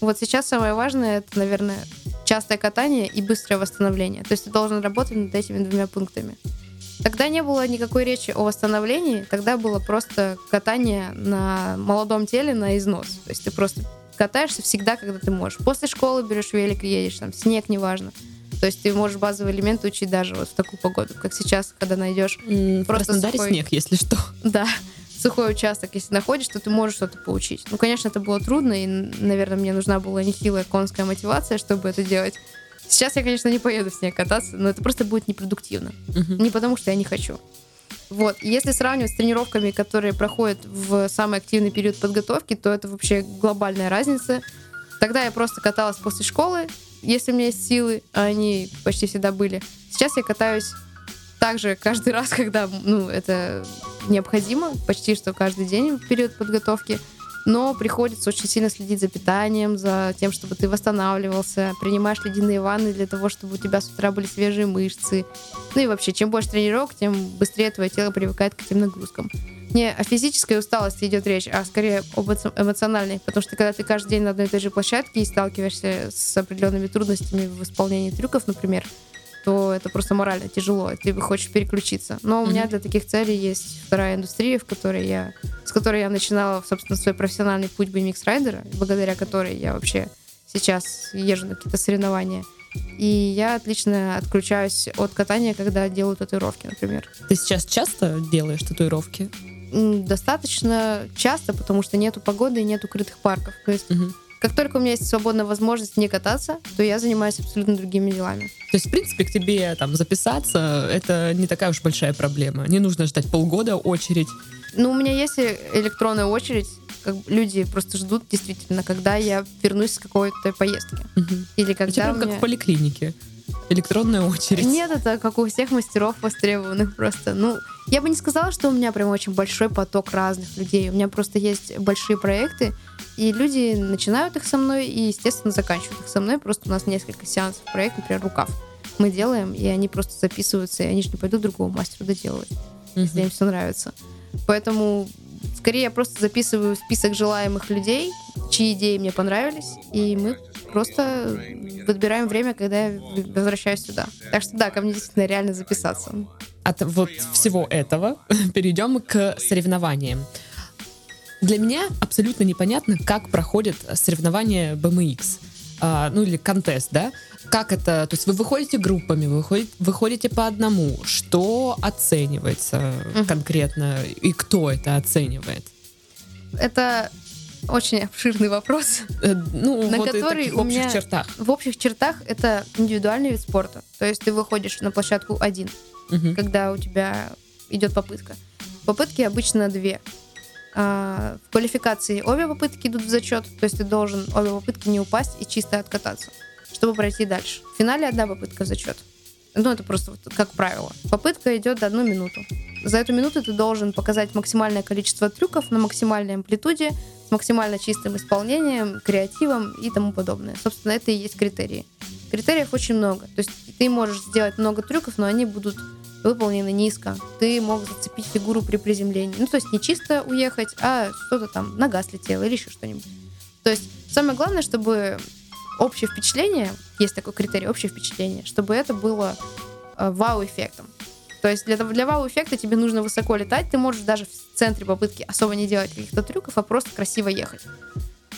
Speaker 2: Вот сейчас самое важное это, наверное, частое катание и быстрое восстановление. То есть ты должен работать над этими двумя пунктами. Тогда не было никакой речи о восстановлении, тогда было просто катание на молодом теле на износ. То есть ты просто катаешься всегда, когда ты можешь. После школы берешь велик и едешь, там, снег, неважно. То есть ты можешь базовые элементы учить даже вот в такую погоду, как сейчас, когда найдешь
Speaker 1: в Краснодаре сухой... снег, если что.
Speaker 2: Да, сухой участок, если находишь, то ты можешь что-то поучить. Ну, конечно, это было трудно, и, наверное, мне нужна была нехилая конская мотивация, чтобы это делать. Сейчас я, конечно, не поеду в снег кататься, но это просто будет непродуктивно. Uh-huh. Не потому, что я не хочу. Вот. Если сравнивать с тренировками, которые проходят в самый активный период подготовки, то это вообще глобальная разница. Тогда я просто каталась после школы, если у меня есть силы, а они почти всегда были. Сейчас я катаюсь также каждый раз, когда ну, это необходимо, почти что каждый день в период подготовки но приходится очень сильно следить за питанием, за тем, чтобы ты восстанавливался, принимаешь ледяные ванны для того, чтобы у тебя с утра были свежие мышцы. Ну и вообще, чем больше тренировок, тем быстрее твое тело привыкает к этим нагрузкам. Не о физической усталости идет речь, а скорее об эмоциональной, потому что когда ты каждый день на одной и той же площадке и сталкиваешься с определенными трудностями в исполнении трюков, например, то это просто морально тяжело, ты хочешь переключиться. Но у меня для таких целей есть вторая индустрия, в которой я, с которой я начинала, собственно, свой профессиональный путь BMX райдера, благодаря которой я вообще сейчас езжу на какие-то соревнования. И я отлично отключаюсь от катания, когда делаю татуировки, например.
Speaker 1: Ты сейчас часто делаешь татуировки?
Speaker 2: Достаточно часто, потому что нету погоды и нет укрытых парков. То есть угу. Как только у меня есть свободная возможность не кататься, то я занимаюсь абсолютно другими делами.
Speaker 1: То есть, в принципе, к тебе там записаться, это не такая уж большая проблема. Не нужно ждать полгода очередь.
Speaker 2: Ну, у меня есть электронная очередь, как люди просто ждут действительно, когда я вернусь с какой-то поездки.
Speaker 1: Угу. Или когда это прям меня... как в поликлинике. Электронная очередь.
Speaker 2: Нет, это как у всех мастеров востребованных просто. Ну, я бы не сказала, что у меня прям очень большой поток разных людей. У меня просто есть большие проекты, и люди начинают их со мной и, естественно, заканчивают их со мной. Просто у нас несколько сеансов проекта, например, рукав. Мы делаем, и они просто записываются, и они же не пойдут другому мастеру доделывать, mm-hmm. если им все нравится. Поэтому скорее я просто записываю список желаемых людей, чьи идеи мне понравились, и мы просто подбираем время, когда я возвращаюсь сюда. Так что да, ко мне действительно реально записаться.
Speaker 1: От вот всего этого перейдем к соревнованиям. Для меня абсолютно непонятно, как проходят соревнования BMX. А, ну или контест, да? Как это? То есть вы выходите группами, вы выходите, выходите по одному. Что оценивается конкретно и кто это оценивает?
Speaker 2: Это очень обширный вопрос,
Speaker 1: э, ну, на вот который у меня чертах.
Speaker 2: в общих чертах это индивидуальный вид спорта. То есть ты выходишь на площадку один, угу. когда у тебя идет попытка. Попытки обычно две. А, в квалификации обе попытки идут в зачет, то есть ты должен обе попытки не упасть и чисто откататься, чтобы пройти дальше. В финале одна попытка в зачет. Ну, это просто вот как правило. Попытка идет одну минуту. За эту минуту ты должен показать максимальное количество трюков на максимальной амплитуде, с максимально чистым исполнением, креативом и тому подобное. Собственно, это и есть критерии. Критериев очень много. То есть ты можешь сделать много трюков, но они будут выполнены низко. Ты мог зацепить фигуру при приземлении. Ну, то есть не чисто уехать, а что-то там, нога слетела или еще что-нибудь. То есть самое главное, чтобы общее впечатление, есть такой критерий, общее впечатление, чтобы это было э, вау-эффектом. То есть для, для вау-эффекта тебе нужно высоко летать, ты можешь даже в центре попытки особо не делать каких-то трюков, а просто красиво ехать.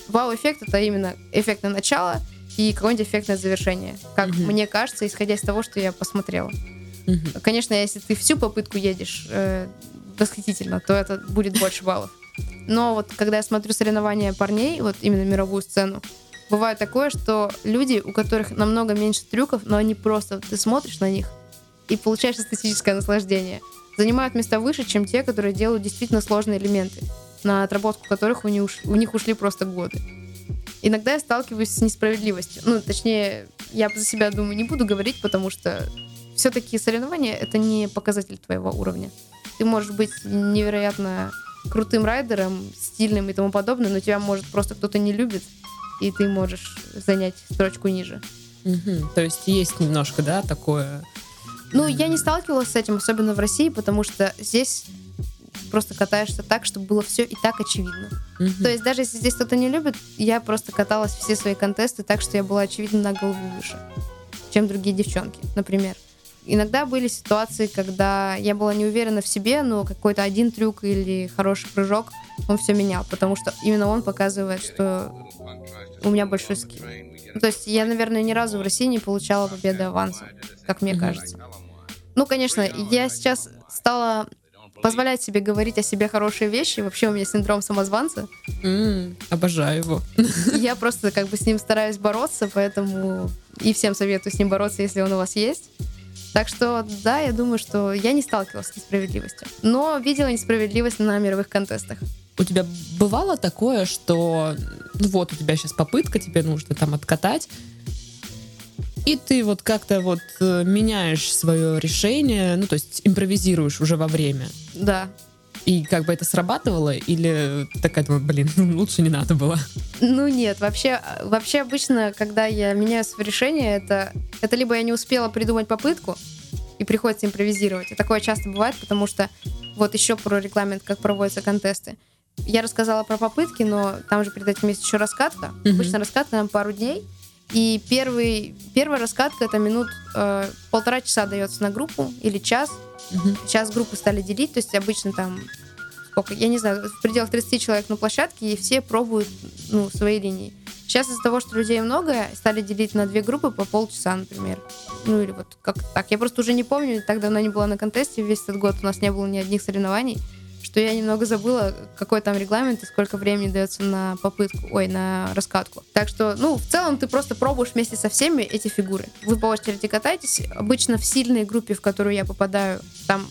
Speaker 2: Вау-эффект — это именно эффект на начало и какое-нибудь эффектное завершение, как mm-hmm. мне кажется, исходя из того, что я посмотрела. Mm-hmm. Конечно, если ты всю попытку едешь э, восхитительно, то это будет больше баллов. Но вот когда я смотрю соревнования парней, вот именно мировую сцену, бывает такое, что люди, у которых намного меньше трюков, но они просто, ты смотришь на них и получаешь эстетическое наслаждение, занимают места выше, чем те, которые делают действительно сложные элементы, на отработку которых у них, уш, у них ушли просто годы. Иногда я сталкиваюсь с несправедливостью. Ну, точнее, я за себя думаю, не буду говорить, потому что все-таки соревнования — это не показатель твоего уровня. Ты можешь быть невероятно крутым райдером, стильным и тому подобное, но тебя может просто кто-то не любит, и ты можешь занять строчку ниже.
Speaker 1: Угу. То есть есть немножко, да, такое...
Speaker 2: Ну, я не сталкивалась с этим, особенно в России, потому что здесь просто катаешься так, чтобы было все и так очевидно. Угу. То есть даже если здесь кто-то не любит, я просто каталась все свои контесты так, что я была очевидно на голову выше, чем другие девчонки, например. Иногда были ситуации, когда я была не уверена в себе, но какой-то один трюк или хороший прыжок, он все менял, потому что именно он показывает, что у меня большой скилл. Ну, то есть я, наверное, ни разу в России не получала победы аванса, как мне кажется. Ну, конечно, я сейчас стала позволять себе говорить о себе хорошие вещи. Вообще у меня синдром самозванца.
Speaker 1: М, обожаю его.
Speaker 2: Я просто как бы с ним стараюсь бороться, поэтому и всем советую с ним бороться, если он у вас есть. Так что, да, я думаю, что я не сталкивалась с несправедливостью, но видела несправедливость на мировых контестах.
Speaker 1: У тебя бывало такое, что ну вот у тебя сейчас попытка, тебе нужно там откатать, и ты вот как-то вот э, меняешь свое решение, ну то есть импровизируешь уже во время.
Speaker 2: Да.
Speaker 1: И как бы это срабатывало, или такая, думаю, блин, ну, лучше не надо было.
Speaker 2: Ну нет, вообще, вообще обычно, когда я меняю свое решение, это, это либо я не успела придумать попытку, и приходится импровизировать. И такое часто бывает, потому что вот еще про регламент, как проводятся контесты. Я рассказала про попытки, но там же перед этим есть еще раскатка.
Speaker 1: Мгм.
Speaker 2: Обычно раскатка нам пару дней. И первый, первая раскатка это минут э, полтора часа дается на группу или час.
Speaker 1: Мгм.
Speaker 2: Сейчас группы стали делить, то есть обычно там сколько, я не знаю, в пределах 30 человек на площадке, и все пробуют ну, свои линии. Сейчас из-за того, что людей много, стали делить на две группы по полчаса, например. Ну или вот как так. Я просто уже не помню, так давно не была на контесте, весь этот год у нас не было ни одних соревнований, что я немного забыла, какой там регламент и сколько времени дается на попытку, ой, на раскатку. Так что, ну, в целом ты просто пробуешь вместе со всеми эти фигуры. Вы по очереди катаетесь. Обычно в сильной группе, в которую я попадаю, там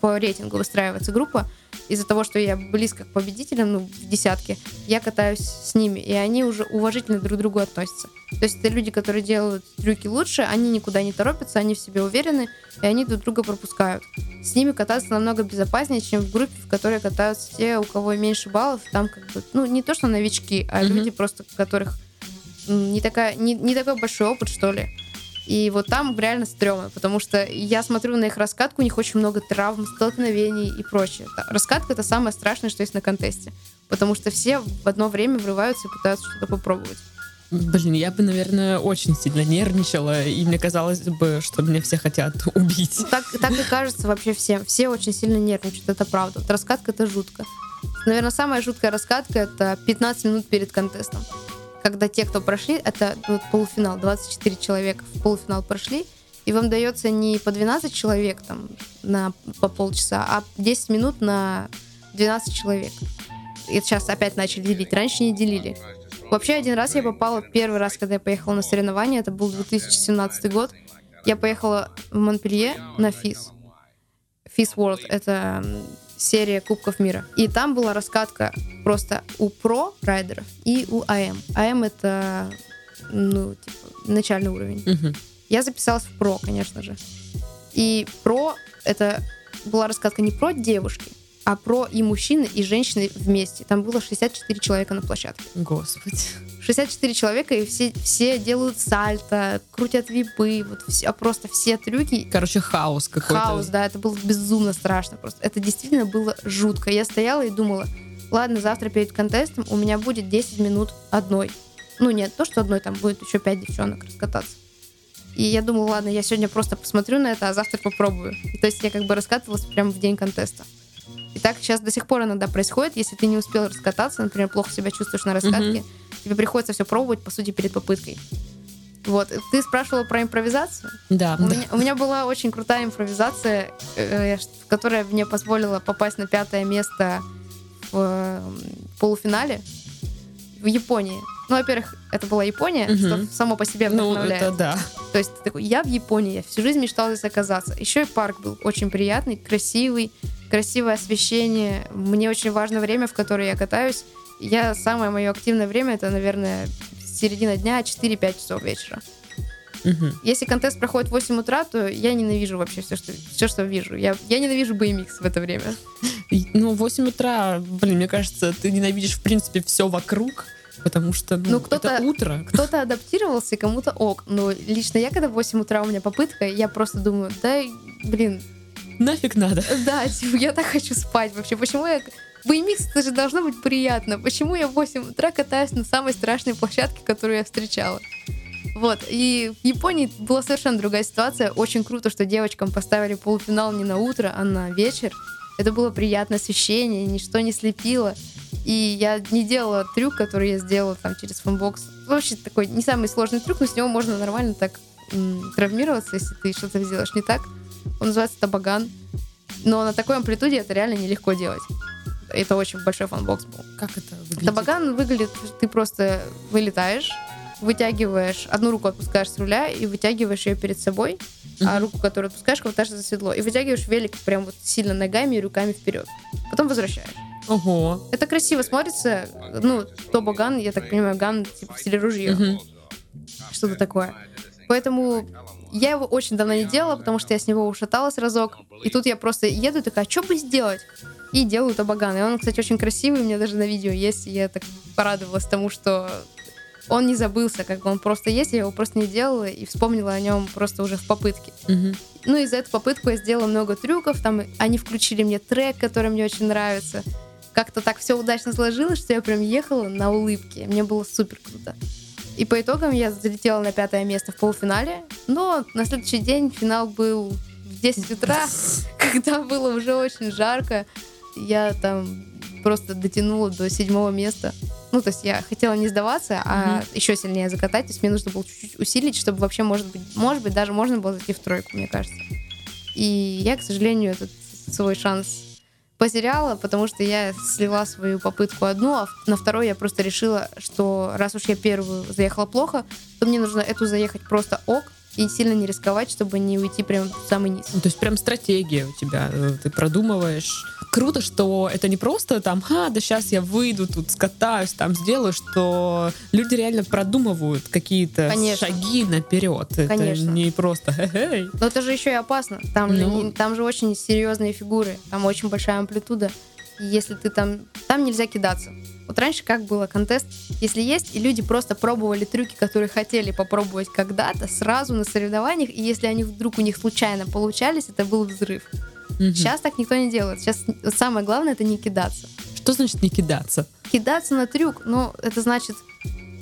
Speaker 2: по рейтингу выстраивается группа, из-за того, что я близко к победителям, ну, в десятке, я катаюсь с ними, и они уже уважительно друг к другу относятся. То есть это люди, которые делают трюки лучше, они никуда не торопятся, они в себе уверены, и они друг друга пропускают. С ними кататься намного безопаснее, чем в группе, в которой катаются те, у кого меньше баллов, там как бы, ну, не то, что новички, а
Speaker 1: Мгм.
Speaker 2: люди просто, у которых не, такая, не, не такой большой опыт, что ли. И вот там реально стрёмно, потому что я смотрю на их раскатку, у них очень много травм, столкновений и прочее. Раскатка — это самое страшное, что есть на контесте. Потому что все в одно время врываются и пытаются что-то попробовать.
Speaker 1: Блин, я бы, наверное, очень сильно нервничала, и мне казалось бы, что меня все хотят убить.
Speaker 2: Ну, Так, так и кажется вообще всем. Все очень сильно нервничают, это правда. Вот раскатка — это жутко. Наверное, самая жуткая раскатка — это 15 минут перед контестом. Когда те, кто прошли, это вот полуфинал, 24 человека в полуфинал прошли, и вам дается не по 12 человек там на, по полчаса, а 10 минут на 12 человек. И сейчас опять начали делить. Раньше не делили. Вообще, один раз я попала, первый раз, когда я поехала на соревнования, это был 2017 год, я поехала в Монпелье на ФИС. ФИС World — это серия Кубков мира. И там была раскатка просто у про райдеров и у АМ. АМ — это, ну, типа, начальный уровень.
Speaker 1: Мгм.
Speaker 2: Я записалась в про, конечно же. И про — это была раскатка не про девушки, а про и мужчины, и женщины вместе. Там было 64 человека на площадке.
Speaker 1: Господи.
Speaker 2: 64 человека, и все, все делают сальто, крутят випы, вот все, просто все трюки.
Speaker 1: Короче, хаос какой-то.
Speaker 2: Хаос, да, это было безумно страшно просто. Это действительно было жутко. Я стояла и думала, ладно, завтра перед контестом у меня будет 10 минут одной. Ну, нет, то, что одной, там будет еще 5 девчонок раскататься. И я думала, ладно, я сегодня просто посмотрю на это, а завтра попробую. И то есть я как бы раскатывалась прямо в день контеста. И так сейчас до сих пор иногда происходит, если ты не успел раскататься, например, плохо себя чувствуешь на раскатке, тебе приходится все пробовать, по сути, перед попыткой. Вот. Ты спрашивала про импровизацию.
Speaker 1: Да,
Speaker 2: У
Speaker 1: да.
Speaker 2: меня, у меня была очень крутая импровизация, э, которая мне позволила попасть на пятое место в э, полуфинале в Японии. Ну, во-первых, это была Япония,
Speaker 1: Мгм.
Speaker 2: что само по себе
Speaker 1: Ну,
Speaker 2: вдохновляет.
Speaker 1: это да.
Speaker 2: То есть ты такой, я в Японии, я всю жизнь мечтал здесь оказаться. Еще и парк был очень приятный, красивый, красивое освещение. Мне очень важно время, в которое я катаюсь. Я самое мое активное время это, наверное, середина дня, 4-5 часов вечера.
Speaker 1: Мгм.
Speaker 2: Если контест проходит в 8 утра, то я ненавижу вообще все, что, все, что вижу. Я, я ненавижу BMX в это время.
Speaker 1: Ну, в 8 утра, блин, мне кажется, ты ненавидишь, в принципе, все вокруг, потому что, ну,
Speaker 2: Ну, кто-то-
Speaker 1: это утро.
Speaker 2: Кто-то адаптировался, кому-то ок. Но лично я, когда в 8 утра у меня попытка, я просто думаю, да, блин,
Speaker 1: Нафиг надо.
Speaker 2: Да, типа, я так хочу спать вообще. Почему я... BMX, это же должно быть приятно. Почему я в 8 утра катаюсь на самой страшной площадке, которую я встречала? Вот. И в Японии была совершенно другая ситуация. Очень круто, что девочкам поставили полуфинал не на утро, а на вечер. Это было приятное освещение, ничто не слепило. И я не делала трюк, который я сделала там через funbox. Вообще такой не самый сложный трюк, но с него можно нормально так травмироваться, если ты что-то сделаешь не так. Он называется toboggan. Но на такой амплитуде это реально нелегко делать. Это очень большой funbox был.
Speaker 1: Как это выглядит?
Speaker 2: Toboggan выглядит, ты просто вылетаешь, вытягиваешь, одну руку отпускаешь с руля и вытягиваешь ее перед собой, а
Speaker 1: Мгм.
Speaker 2: руку, которую отпускаешь, хватаешь за седло. И вытягиваешь велик прям вот сильно ногами и руками вперед. Потом возвращаешь.
Speaker 1: Ого.
Speaker 2: Это красиво смотрится. Ну, toboggan, я так понимаю, gun типа в стиле ружья.
Speaker 1: Мгм.
Speaker 2: Что-то такое. Поэтому я его очень давно не делала, потому что я с него ушаталась разок. И тут я просто еду и такая, что бы сделать? И делаю табаган. И он, кстати, очень красивый, у меня даже на видео есть. И я так порадовалась тому, что он не забылся, как бы он просто есть, я его просто не делала и вспомнила о нем просто уже в попытке.
Speaker 1: Мгм.
Speaker 2: Ну и за эту попытку я сделала много трюков, там они включили мне трек, который мне очень нравится. Как-то так все удачно сложилось, что я прям ехала на улыбке. Мне было супер круто. И по итогам я залетела на пятое место в полуфинале, но на следующий день финал был в 10 утра, когда было уже очень жарко. Я там просто дотянула до седьмого места. Ну, то есть я хотела не сдаваться, а
Speaker 1: Мгм.
Speaker 2: еще сильнее закатать. То есть мне нужно было чуть-чуть усилить, чтобы вообще, может быть, может быть, даже можно было зайти в тройку, мне кажется. И я, к сожалению, этот свой шанс потеряла, потому что я слила свою попытку одну, а на второй я просто решила, что раз уж я первую заехала плохо, то мне нужно эту заехать просто ок и сильно не рисковать, чтобы не уйти прям в самый низ.
Speaker 1: Ну, то есть прям стратегия у тебя, э, ты продумываешь. Круто, что это не просто там, а, да сейчас я выйду, тут скатаюсь, там сделаю, что люди реально продумывают какие-то шаги наперед. Это
Speaker 2: Конечно.
Speaker 1: не просто хе-хей.
Speaker 2: Но это же еще и опасно. Там, же,
Speaker 1: Ну.
Speaker 2: не- там же очень серьезные фигуры, там очень большая амплитуда. И если ты там... Там нельзя кидаться. Вот раньше как было контест, если есть, и люди просто пробовали трюки, которые хотели попробовать когда-то, сразу на соревнованиях, и если они вдруг у них случайно получались, это был взрыв.
Speaker 1: Мгм.
Speaker 2: Сейчас так никто не делает. Сейчас самое главное это не кидаться.
Speaker 1: Что значит не кидаться?
Speaker 2: Кидаться на трюк, ну, это значит,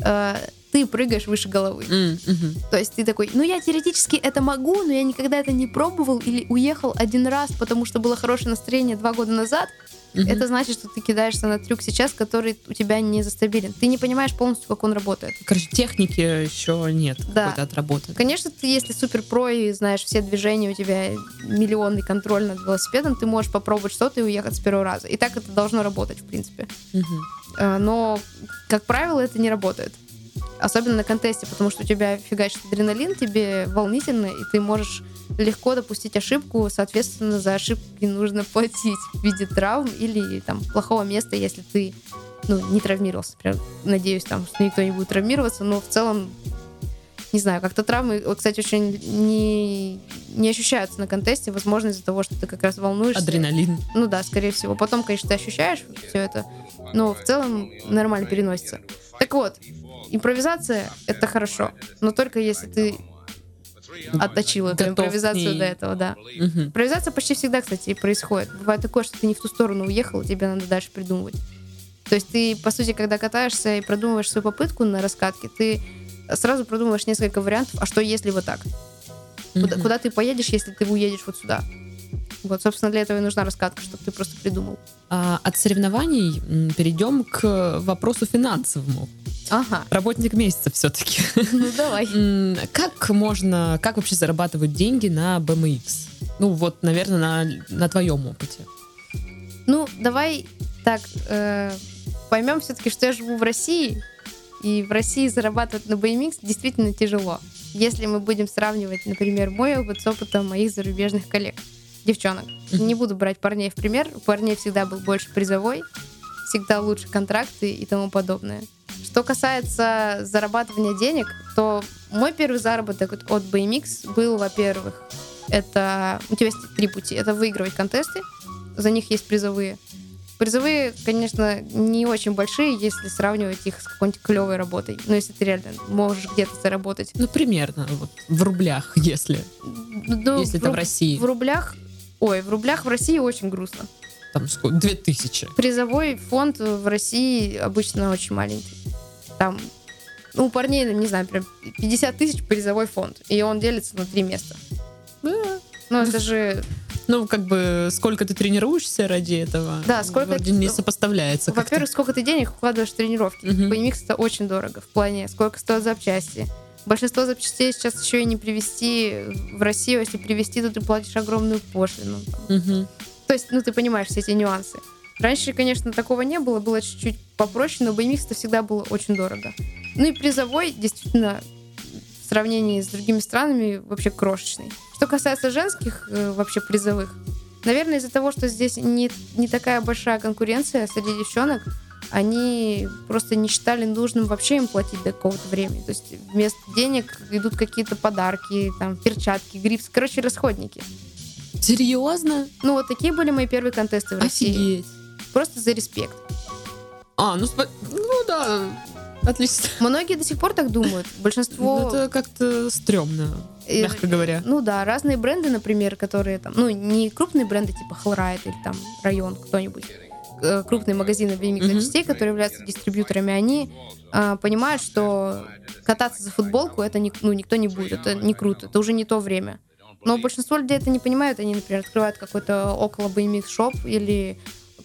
Speaker 2: э, ты прыгаешь выше головы.
Speaker 1: Мгм.
Speaker 2: То есть ты такой, ну я теоретически это могу, но я никогда это не пробовал или уехал один раз, потому что было хорошее настроение два года назад.
Speaker 1: Мгм.
Speaker 2: Это значит, что ты кидаешься на трюк сейчас, который у тебя не застабилен. Ты не понимаешь полностью, как он работает.
Speaker 1: Короче, техники еще нет
Speaker 2: Да.
Speaker 1: какой-то отработанной.
Speaker 2: Конечно, ты, если супер про и знаешь все движения, у тебя миллионный контроль над велосипедом, ты можешь попробовать что-то и уехать с первого раза. И так это должно работать, в принципе. Э, Но, как правило, это не работает. Особенно на контесте, потому что у тебя фигачит адреналин, тебе волнительно, и ты можешь легко допустить ошибку, соответственно, за ошибки нужно платить в виде травм или там плохого места, если ты ну, не травмировался. Прям надеюсь, там, что никто не будет травмироваться, но в целом не знаю, как-то травмы, кстати, очень не, не ощущаются на контесте, возможно, из-за того, что ты как раз волнуешься.
Speaker 1: Адреналин.
Speaker 2: Ну да, скорее всего. Потом, конечно, ты ощущаешь все это, но в целом нормально переносится. Так вот, импровизация — это хорошо, но только если ты отточил эту импровизацию до этого, да.
Speaker 1: Мгм.
Speaker 2: Импровизация почти всегда, кстати, и происходит. Бывает такое, что ты не в ту сторону уехал, тебе надо дальше придумывать. То есть ты, по сути, когда катаешься и продумываешь свою попытку на раскатке, ты сразу продумываешь несколько вариантов, а что если вот так? Куда, куда ты поедешь, если ты уедешь вот сюда? Вот, собственно, для этого и нужна раскатка, чтобы ты просто придумал.
Speaker 1: А, от соревнований перейдем к вопросу финансовому.
Speaker 2: Ага,
Speaker 1: Работник месяца все-таки.
Speaker 2: ну давай.
Speaker 1: Как можно, как вообще зарабатывать деньги на BMX? Ну вот, наверное, на, на твоем опыте.
Speaker 2: Ну, давай так, э, поймем все-таки, что я живу в России, и в России зарабатывать на BMX действительно тяжело. Если мы будем сравнивать, например, мой опыт с опытом моих зарубежных коллег, девчонок. Не буду брать парней в пример. У парней всегда был больше призовой, всегда лучше контракты и тому подобное. Что касается зарабатывания денег, то мой первый заработок от- от BMX был, во-первых, это... У тебя есть три пути. Это выигрывать контесты, за них есть призовые. Призовые, конечно, не очень большие, если сравнивать их с какой-нибудь клевой работой. Но если ты реально можешь где-то заработать.
Speaker 1: Ну, примерно, вот, в рублях, если,
Speaker 2: Ну,
Speaker 1: если
Speaker 2: в,
Speaker 1: это в России.
Speaker 2: в рублях... Ой, в рублях в России очень грустно.
Speaker 1: Там сколько? Две тысячи.
Speaker 2: Призовой фонд в России обычно очень маленький. Там Ну, у парней, не знаю, прям 50 тысяч призовой фонд, и он делится на три места.
Speaker 1: Да.
Speaker 2: Ну, это же...
Speaker 1: Ну, как бы, сколько ты тренируешься ради этого?
Speaker 2: Да, сколько
Speaker 1: Вроде не сопоставляется.
Speaker 2: Во-первых, сколько ты денег вкладываешь в тренировки.
Speaker 1: Мгм.
Speaker 2: BMX это очень дорого в плане, сколько стоят запчасти. Большинство запчастей сейчас еще и не привезти в Россию. Если привезти, то ты платишь огромную пошлину.
Speaker 1: Мгм.
Speaker 2: То есть, ну, ты понимаешь все эти нюансы. Раньше, конечно, такого не было, было чуть-чуть попроще, но BMX это всегда было очень дорого. Ну и призовой, действительно, в сравнении с другими странами, вообще крошечный. Что касается женских э, вообще призовых, наверное, из-за того, что здесь не, не такая большая конкуренция среди девчонок, они просто не считали нужным вообще им платить до какого-то времени. То есть вместо денег идут какие-то подарки, там, перчатки, грипс, короче, расходники.
Speaker 1: Серьезно?
Speaker 2: Ну, вот такие были мои первые контесты в России.
Speaker 1: Офигеть.
Speaker 2: Просто за респект.
Speaker 1: А, ну, спа- ну да, отлично.
Speaker 2: Многие до сих пор так думают. Большинство...
Speaker 1: Ну, Это как-то стрёмно, мягко говоря.
Speaker 2: Ну да, разные бренды, например, которые там, ну не крупные бренды типа Hellride или там Район, кто-нибудь, э, крупные магазины
Speaker 1: Мгм.
Speaker 2: запчастей, которые являются дистрибьюторами, они а, понимают, что кататься за футболку это не, ну, никто не будет, это не круто, это уже не то время. Но большинство людей это не понимают, они, например, открывают какой-то около BMX шоп или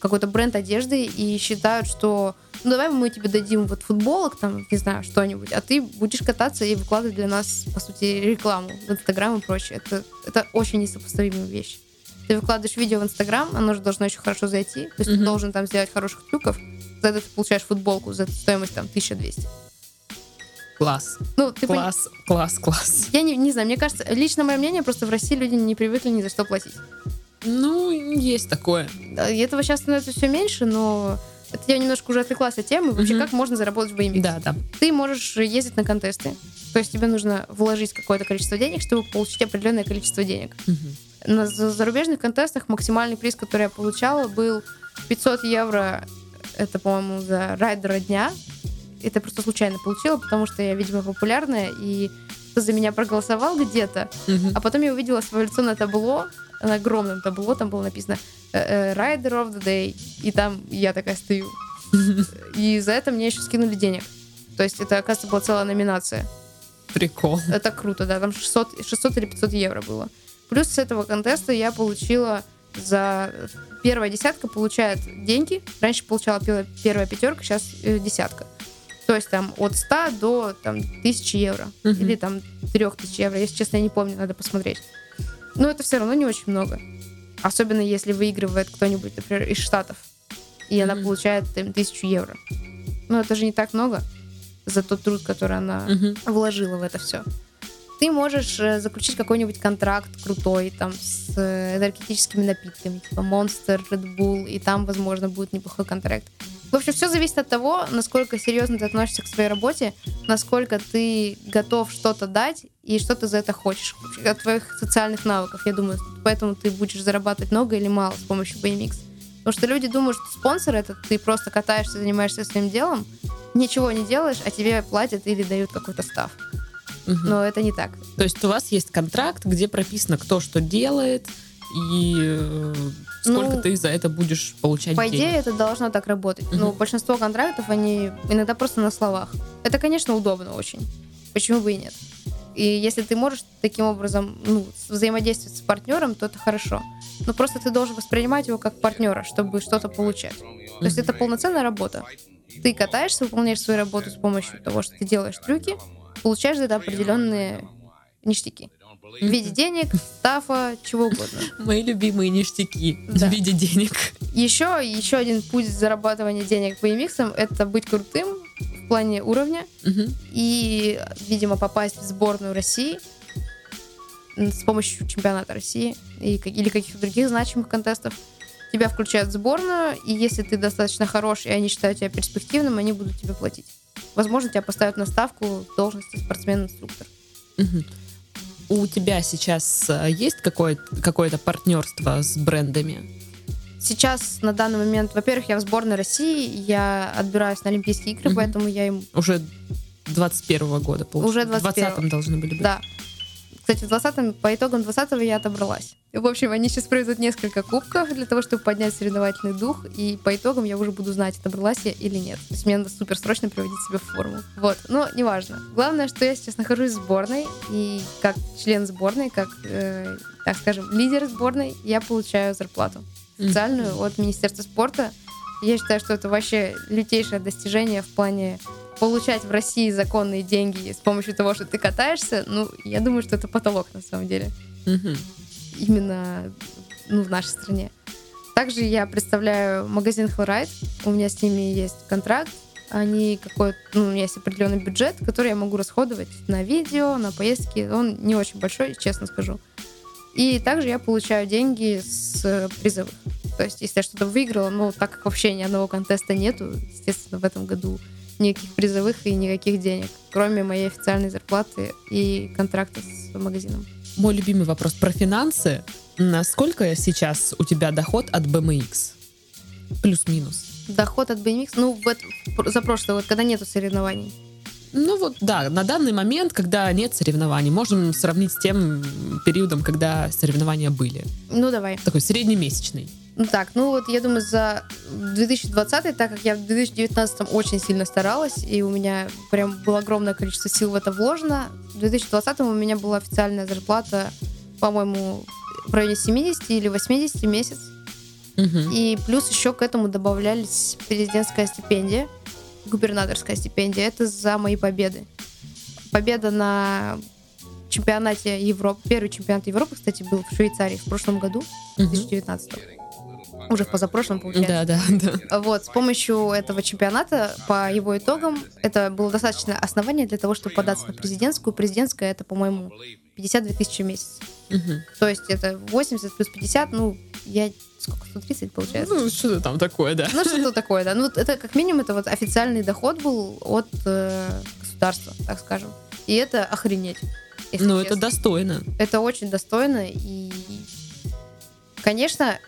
Speaker 2: какой-то бренд одежды и считают, что ну давай мы тебе дадим вот футболок, там, не знаю, что-нибудь, а ты будешь кататься и выкладывать для нас, по сути, рекламу в Инстаграм и прочее. Это, это очень несопоставимые вещи. Ты выкладываешь видео в Инстаграм, оно же должно еще хорошо зайти, то есть ты
Speaker 1: Мгм.
Speaker 2: должен там сделать хороших трюков, за это ты получаешь футболку за стоимость там 1200.
Speaker 1: Класс,
Speaker 2: Ну, ты
Speaker 1: класс, класс, класс.
Speaker 2: Я не, не знаю, мне кажется, лично мое мнение, просто в России люди не привыкли ни за что платить.
Speaker 1: Ну, есть такое.
Speaker 2: И этого сейчас становится все меньше, но это я немножко уже отвлеклась от темы. Вообще,
Speaker 1: Мгм.
Speaker 2: как можно заработать в BMX?
Speaker 1: Да, да.
Speaker 2: Ты можешь ездить на контесты. То есть тебе нужно вложить какое-то количество денег, чтобы получить определенное количество денег.
Speaker 1: Мгм.
Speaker 2: На за- зарубежных контестах максимальный приз, который я получала, был 500 евро. Это, по-моему, за райдера дня. Это просто случайно получила, потому что я, видимо, популярная, и кто за меня проголосовал где-то.
Speaker 1: Мгм.
Speaker 2: А потом я увидела свое лицо на табло, на огромном табло, там было написано э, э, Rider of the Day. И там я такая стою. И за это мне еще скинули денег. То есть это, оказывается, была целая номинация.
Speaker 1: Прикол.
Speaker 2: Это круто, да, там 600, 600 или 500 евро было. Плюс с этого контеста я получила за... Первая десятка получает деньги. Раньше получала пе- первая пятерка, сейчас э, десятка. То есть там от 100 до там, 1000 евро.
Speaker 1: Мгм.
Speaker 2: Или там 3000 евро. Если честно, я не помню, надо посмотреть. Но это все равно не очень много. Особенно если выигрывает кто-нибудь, например, из Штатов. И она получает там, 1000 евро. Ну, это же не так много за тот труд, который она вложила в это все. Ты можешь э, заключить какой-нибудь контракт крутой там с э, энергетическими напитками, типа Monster, Red Bull, и там, возможно, будет неплохой контракт. В общем, все зависит от того, насколько серьезно ты относишься к своей работе, насколько ты готов что-то дать и что ты за это хочешь. От твоих социальных навыков, я думаю. Поэтому ты будешь зарабатывать много или мало с помощью BMX. Потому что люди думают, что спонсор это ты просто катаешься, занимаешься своим делом, ничего не делаешь, а тебе платят или дают какой-то став.
Speaker 1: Мгм.
Speaker 2: Но это не так.
Speaker 1: То есть у вас есть контракт, где прописано, кто что делает, и э, сколько
Speaker 2: Ну,
Speaker 1: ты за это будешь получать
Speaker 2: По
Speaker 1: денег.
Speaker 2: идее, это должно так работать.
Speaker 1: Мгм.
Speaker 2: Но большинство контрактов, они иногда просто на словах. Это, конечно, удобно очень. Почему бы и нет? И если ты можешь таким образом ну, взаимодействовать с партнером, то это хорошо. Но просто ты должен воспринимать его как партнера, чтобы что-то получать. То есть это полноценная работа. Ты катаешься, выполняешь свою работу с помощью того, что ты делаешь трюки, получаешь за это определенные ништяки. В виде денег, стафа, чего угодно.
Speaker 1: Мои любимые ништяки
Speaker 2: Да.
Speaker 1: в виде денег.
Speaker 2: Еще, еще один путь зарабатывания денег по EMX это быть крутым в плане уровня
Speaker 1: Мгм.
Speaker 2: и, видимо, попасть в сборную России с помощью чемпионата России и, или каких-то других значимых контестов. Тебя включают в сборную, и если ты достаточно хорош, и они считают тебя перспективным, они будут тебе платить. Возможно, тебя поставят на ставку должности спортсмен-инструктор.
Speaker 1: Мгм. У тебя сейчас э, есть какое- какое-то партнерство с брендами?
Speaker 2: Сейчас, на данный момент, во-первых, я в сборной России, я отбираюсь на Олимпийские игры,
Speaker 1: Мгм.
Speaker 2: поэтому я им
Speaker 1: Уже 21 года, получается.
Speaker 2: Уже
Speaker 1: В 20
Speaker 2: 21-го.
Speaker 1: должны были быть.
Speaker 2: Да. Кстати, в 20 по итогам 20 я отобралась. В общем, они сейчас проведут несколько кубков для того, чтобы поднять соревновательный дух, и по итогам я уже буду знать, добралась я или нет. То есть мне надо супер срочно приводить себя в форму. Вот, но неважно. Главное, что я сейчас нахожусь в сборной, и как член сборной, как, э, так скажем, лидер сборной, я получаю зарплату официальную от Министерства спорта. Я считаю, что это вообще лютейшее достижение в плане получать в России законные деньги с помощью того, что ты катаешься, ну, я думаю, что это потолок на самом деле.
Speaker 1: Мгм.
Speaker 2: Именно ну, в нашей стране. Также я представляю магазин Hellride. У меня с ними есть контракт. Они какой ну, у меня есть определенный бюджет, который я могу расходовать на видео, на поездки. Он не очень большой, честно скажу. И также я получаю деньги с призовых. То есть, если я что-то выиграла, ну, так как вообще ни одного контеста нету, естественно, в этом году никаких призовых и никаких денег, кроме моей официальной зарплаты и контракта с магазином.
Speaker 1: Мой любимый вопрос про финансы. Насколько сейчас у тебя доход от BMX? Плюс-минус.
Speaker 2: Доход от BMX, ну, в эт- за прошлый год, когда нету соревнований.
Speaker 1: Ну вот, да, на данный момент, когда нет соревнований, можем сравнить с тем периодом, когда соревнования были.
Speaker 2: Ну, давай.
Speaker 1: Такой среднемесячный.
Speaker 2: Ну так, ну вот я думаю, за 2020, так как я в 2019 очень сильно старалась, и у меня прям было огромное количество сил в это вложено, в 2020 у меня была официальная зарплата, по-моему, в районе 70 или 80 в месяц.
Speaker 1: Мгм.
Speaker 2: И плюс еще к этому добавлялись президентская стипендия, губернаторская стипендия. Это за мои победы. Победа на чемпионате Европы, первый чемпионат Европы, кстати, был в Швейцарии в прошлом году,
Speaker 1: Мгм.
Speaker 2: 2019. Уже в позапрошлом, получается.
Speaker 1: Да, да, да.
Speaker 2: Вот, с помощью этого чемпионата, по его итогам, это было достаточное основание для того, чтобы податься на президентскую. Президентская это, по-моему, 52 тысячи в месяц.
Speaker 1: Мгм.
Speaker 2: То есть это 80 плюс 50, ну, я сколько, 130 получается?
Speaker 1: Ну, что там такое, да.
Speaker 2: Ну, что такое, да. Ну, вот это как минимум, это вот официальный доход был от э, государства, так скажем. И это охренеть.
Speaker 1: Ну, это достойно.
Speaker 2: Это очень достойно. И, конечно,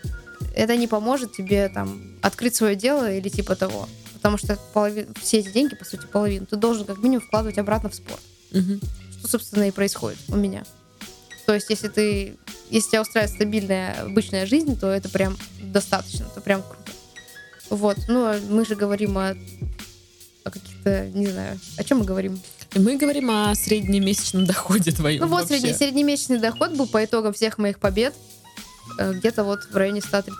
Speaker 2: это не поможет тебе там открыть свое дело или типа того. Потому что полови- все эти деньги, по сути, половину, ты должен как минимум вкладывать обратно в спорт.
Speaker 1: Мгм.
Speaker 2: Что, собственно, и происходит у меня. То есть, если ты, если тебя устраивает стабильная обычная жизнь, то это прям достаточно, это прям круто. Вот. Ну, а мы же говорим о, о каких-то, не знаю, о чем мы говорим?
Speaker 1: Мы говорим о среднемесячном доходе твоем.
Speaker 2: Ну вот
Speaker 1: вообще.
Speaker 2: средний, среднемесячный доход был по итогам всех моих побед где-то вот в районе 130.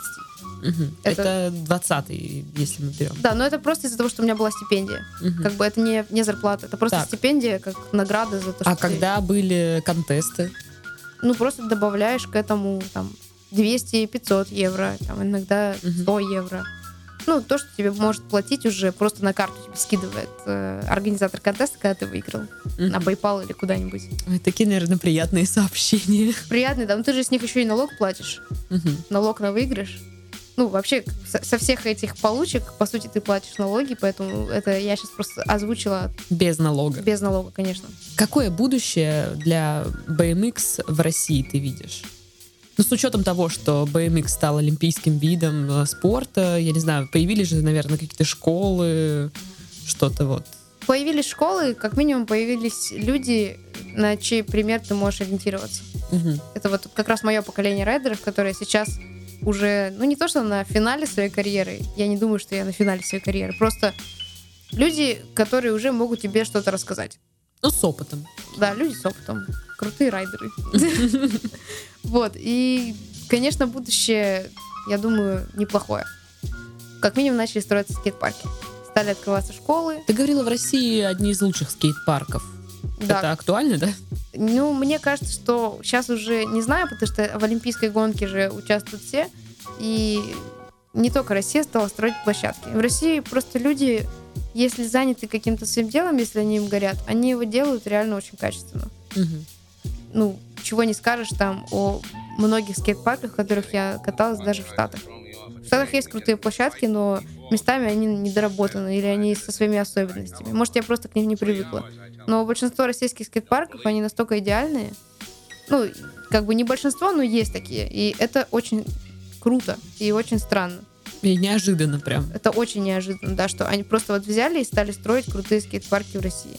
Speaker 1: Мгм.
Speaker 2: это-
Speaker 1: Это 20 если мы берем.
Speaker 2: Да, но это просто из-за того, что у меня была стипендия. Как бы это не, не зарплата, это просто
Speaker 1: Так.
Speaker 2: стипендия как награда за то, что
Speaker 1: А
Speaker 2: ты,
Speaker 1: когда были контесты?
Speaker 2: ну просто добавляешь к этому там 200-500 евро, там иногда
Speaker 1: Мгм.
Speaker 2: 100 евро. Ну, то, что тебе может платить уже просто на карту тебе скидывает э, организатор контеста, когда ты выиграл.
Speaker 1: Мгм.
Speaker 2: На PayPal или куда-нибудь.
Speaker 1: Ой, такие, наверное, приятные сообщения.
Speaker 2: Приятный, да. Ну ты же с них еще и налог платишь.
Speaker 1: Мгм.
Speaker 2: налог на выигрыш. Ну, вообще, со, со всех этих получек, по сути, ты платишь налоги, поэтому это я сейчас просто озвучила
Speaker 1: Без налога.
Speaker 2: без налога, конечно.
Speaker 1: Какое будущее для BMX в России ты видишь? Ну, с учетом того, что BMX стал олимпийским видом э, спорта, я не знаю, появились же, наверное, какие-то школы, что-то вот.
Speaker 2: Появились школы, как минимум появились люди, на чей пример ты можешь ориентироваться.
Speaker 1: Мгм.
Speaker 2: Это вот как раз мое поколение райдеров, которые сейчас уже, ну не то, что на финале своей карьеры, я не думаю, что я на финале своей карьеры, просто люди, которые уже могут тебе что-то рассказать.
Speaker 1: Ну, с опытом.
Speaker 2: Да, люди с опытом. Крутые райдеры. Вот. И, конечно, будущее, я думаю, неплохое. Как минимум начали строиться скейт-парки. Стали открываться школы.
Speaker 1: Ты говорила, в России одни из лучших скейт-парков.
Speaker 2: Да.
Speaker 1: Это актуально, да?
Speaker 2: Ну, мне кажется, что сейчас уже не знаю, потому что в Олимпийской гонке же участвуют все. И не только Россия стала строить площадки. В России просто люди, если заняты каким-то своим делом, если они им горят, они его делают реально очень качественно.
Speaker 1: Мгм.
Speaker 2: Ну, чего не скажешь там о многих скейт-парках, в которых я каталась даже в Штатах. В Штатах есть крутые площадки, но местами они недоработаны или они со своими особенностями. Может, я просто к ним не привыкла. Но большинство российских скейт-парков, они настолько идеальные. Ну, как бы не большинство, но есть такие. И это очень круто и очень странно.
Speaker 1: И неожиданно прям.
Speaker 2: Это очень неожиданно, да, что они просто вот взяли и стали строить крутые скейт-парки в России.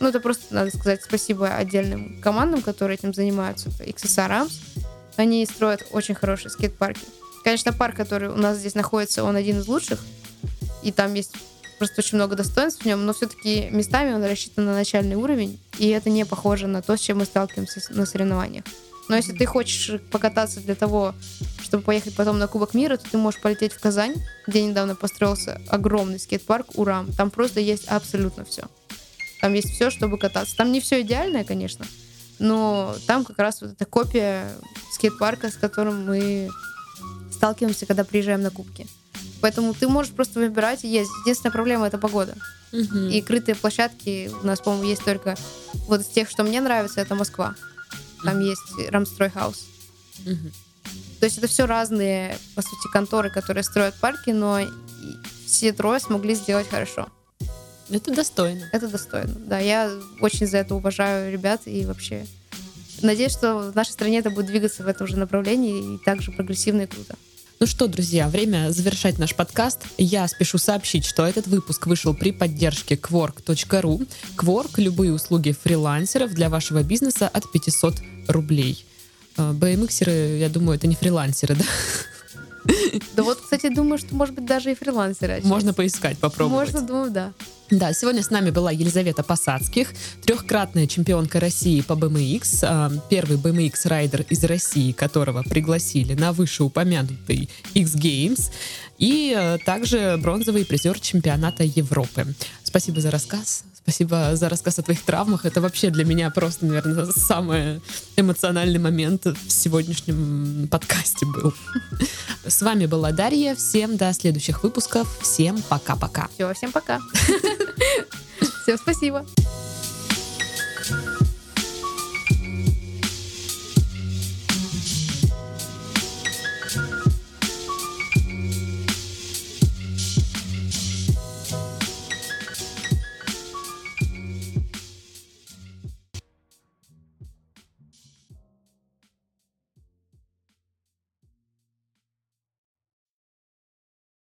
Speaker 2: Ну, это просто надо сказать спасибо отдельным командам, которые этим занимаются. Это XSR Arms. Они строят очень хорошие скейт-парки. Конечно, парк, который у нас здесь находится, он один из лучших. И там есть просто очень много достоинств в нем, но все-таки местами он рассчитан на начальный уровень, и это не похоже на то, с чем мы сталкиваемся на соревнованиях. Но если ты хочешь покататься для того, чтобы поехать потом на Кубок мира, то ты можешь полететь в Казань, где недавно построился огромный скейт-парк Урам. Там просто есть абсолютно все. Там есть все, чтобы кататься. Там не все идеальное, конечно, но там как раз вот эта копия скейт-парка, с которым мы сталкиваемся, когда приезжаем на кубки. Поэтому ты можешь просто выбирать и ездить. Единственная проблема это погода.
Speaker 1: Угу.
Speaker 2: И крытые площадки у нас, по-моему, есть только вот из тех, что мне нравится, это Москва. Там есть Рамстрой Хаус.
Speaker 1: Мгм.
Speaker 2: То есть это все разные, по сути, конторы, которые строят парки, но все трое смогли сделать хорошо.
Speaker 1: Это достойно.
Speaker 2: Это достойно. Да, я очень за это уважаю ребят и вообще надеюсь, что в нашей стране это будет двигаться в этом же направлении и также прогрессивно и круто.
Speaker 1: Ну что, друзья, время завершать наш подкаст. Я спешу сообщить, что этот выпуск вышел при поддержке Quark.ru. Quark — любые услуги фрилансеров для вашего бизнеса от 500 рублей. Э, BMX-еры, я думаю, это не фрилансеры, да?
Speaker 2: Да вот, кстати, думаю, что, может быть, даже и фрилансеры.
Speaker 1: Можно поискать, попробовать.
Speaker 2: Можно, думаю, да.
Speaker 1: Да, сегодня с нами была Елизавета Посадских, трехкратная чемпионка России по BMX, а, первый BMX-райдер из России, которого пригласили на вышеупомянутый X-Games, и э, также бронзовый призер чемпионата Европы. Спасибо за рассказ. Спасибо за рассказ о твоих травмах. Это вообще для меня просто, наверное, самый эмоциональный момент в сегодняшнем подкасте был. С вами была Дарья. Всем до следующих выпусков. Всем пока-пока.
Speaker 2: Все, всем пока. Всем спасибо.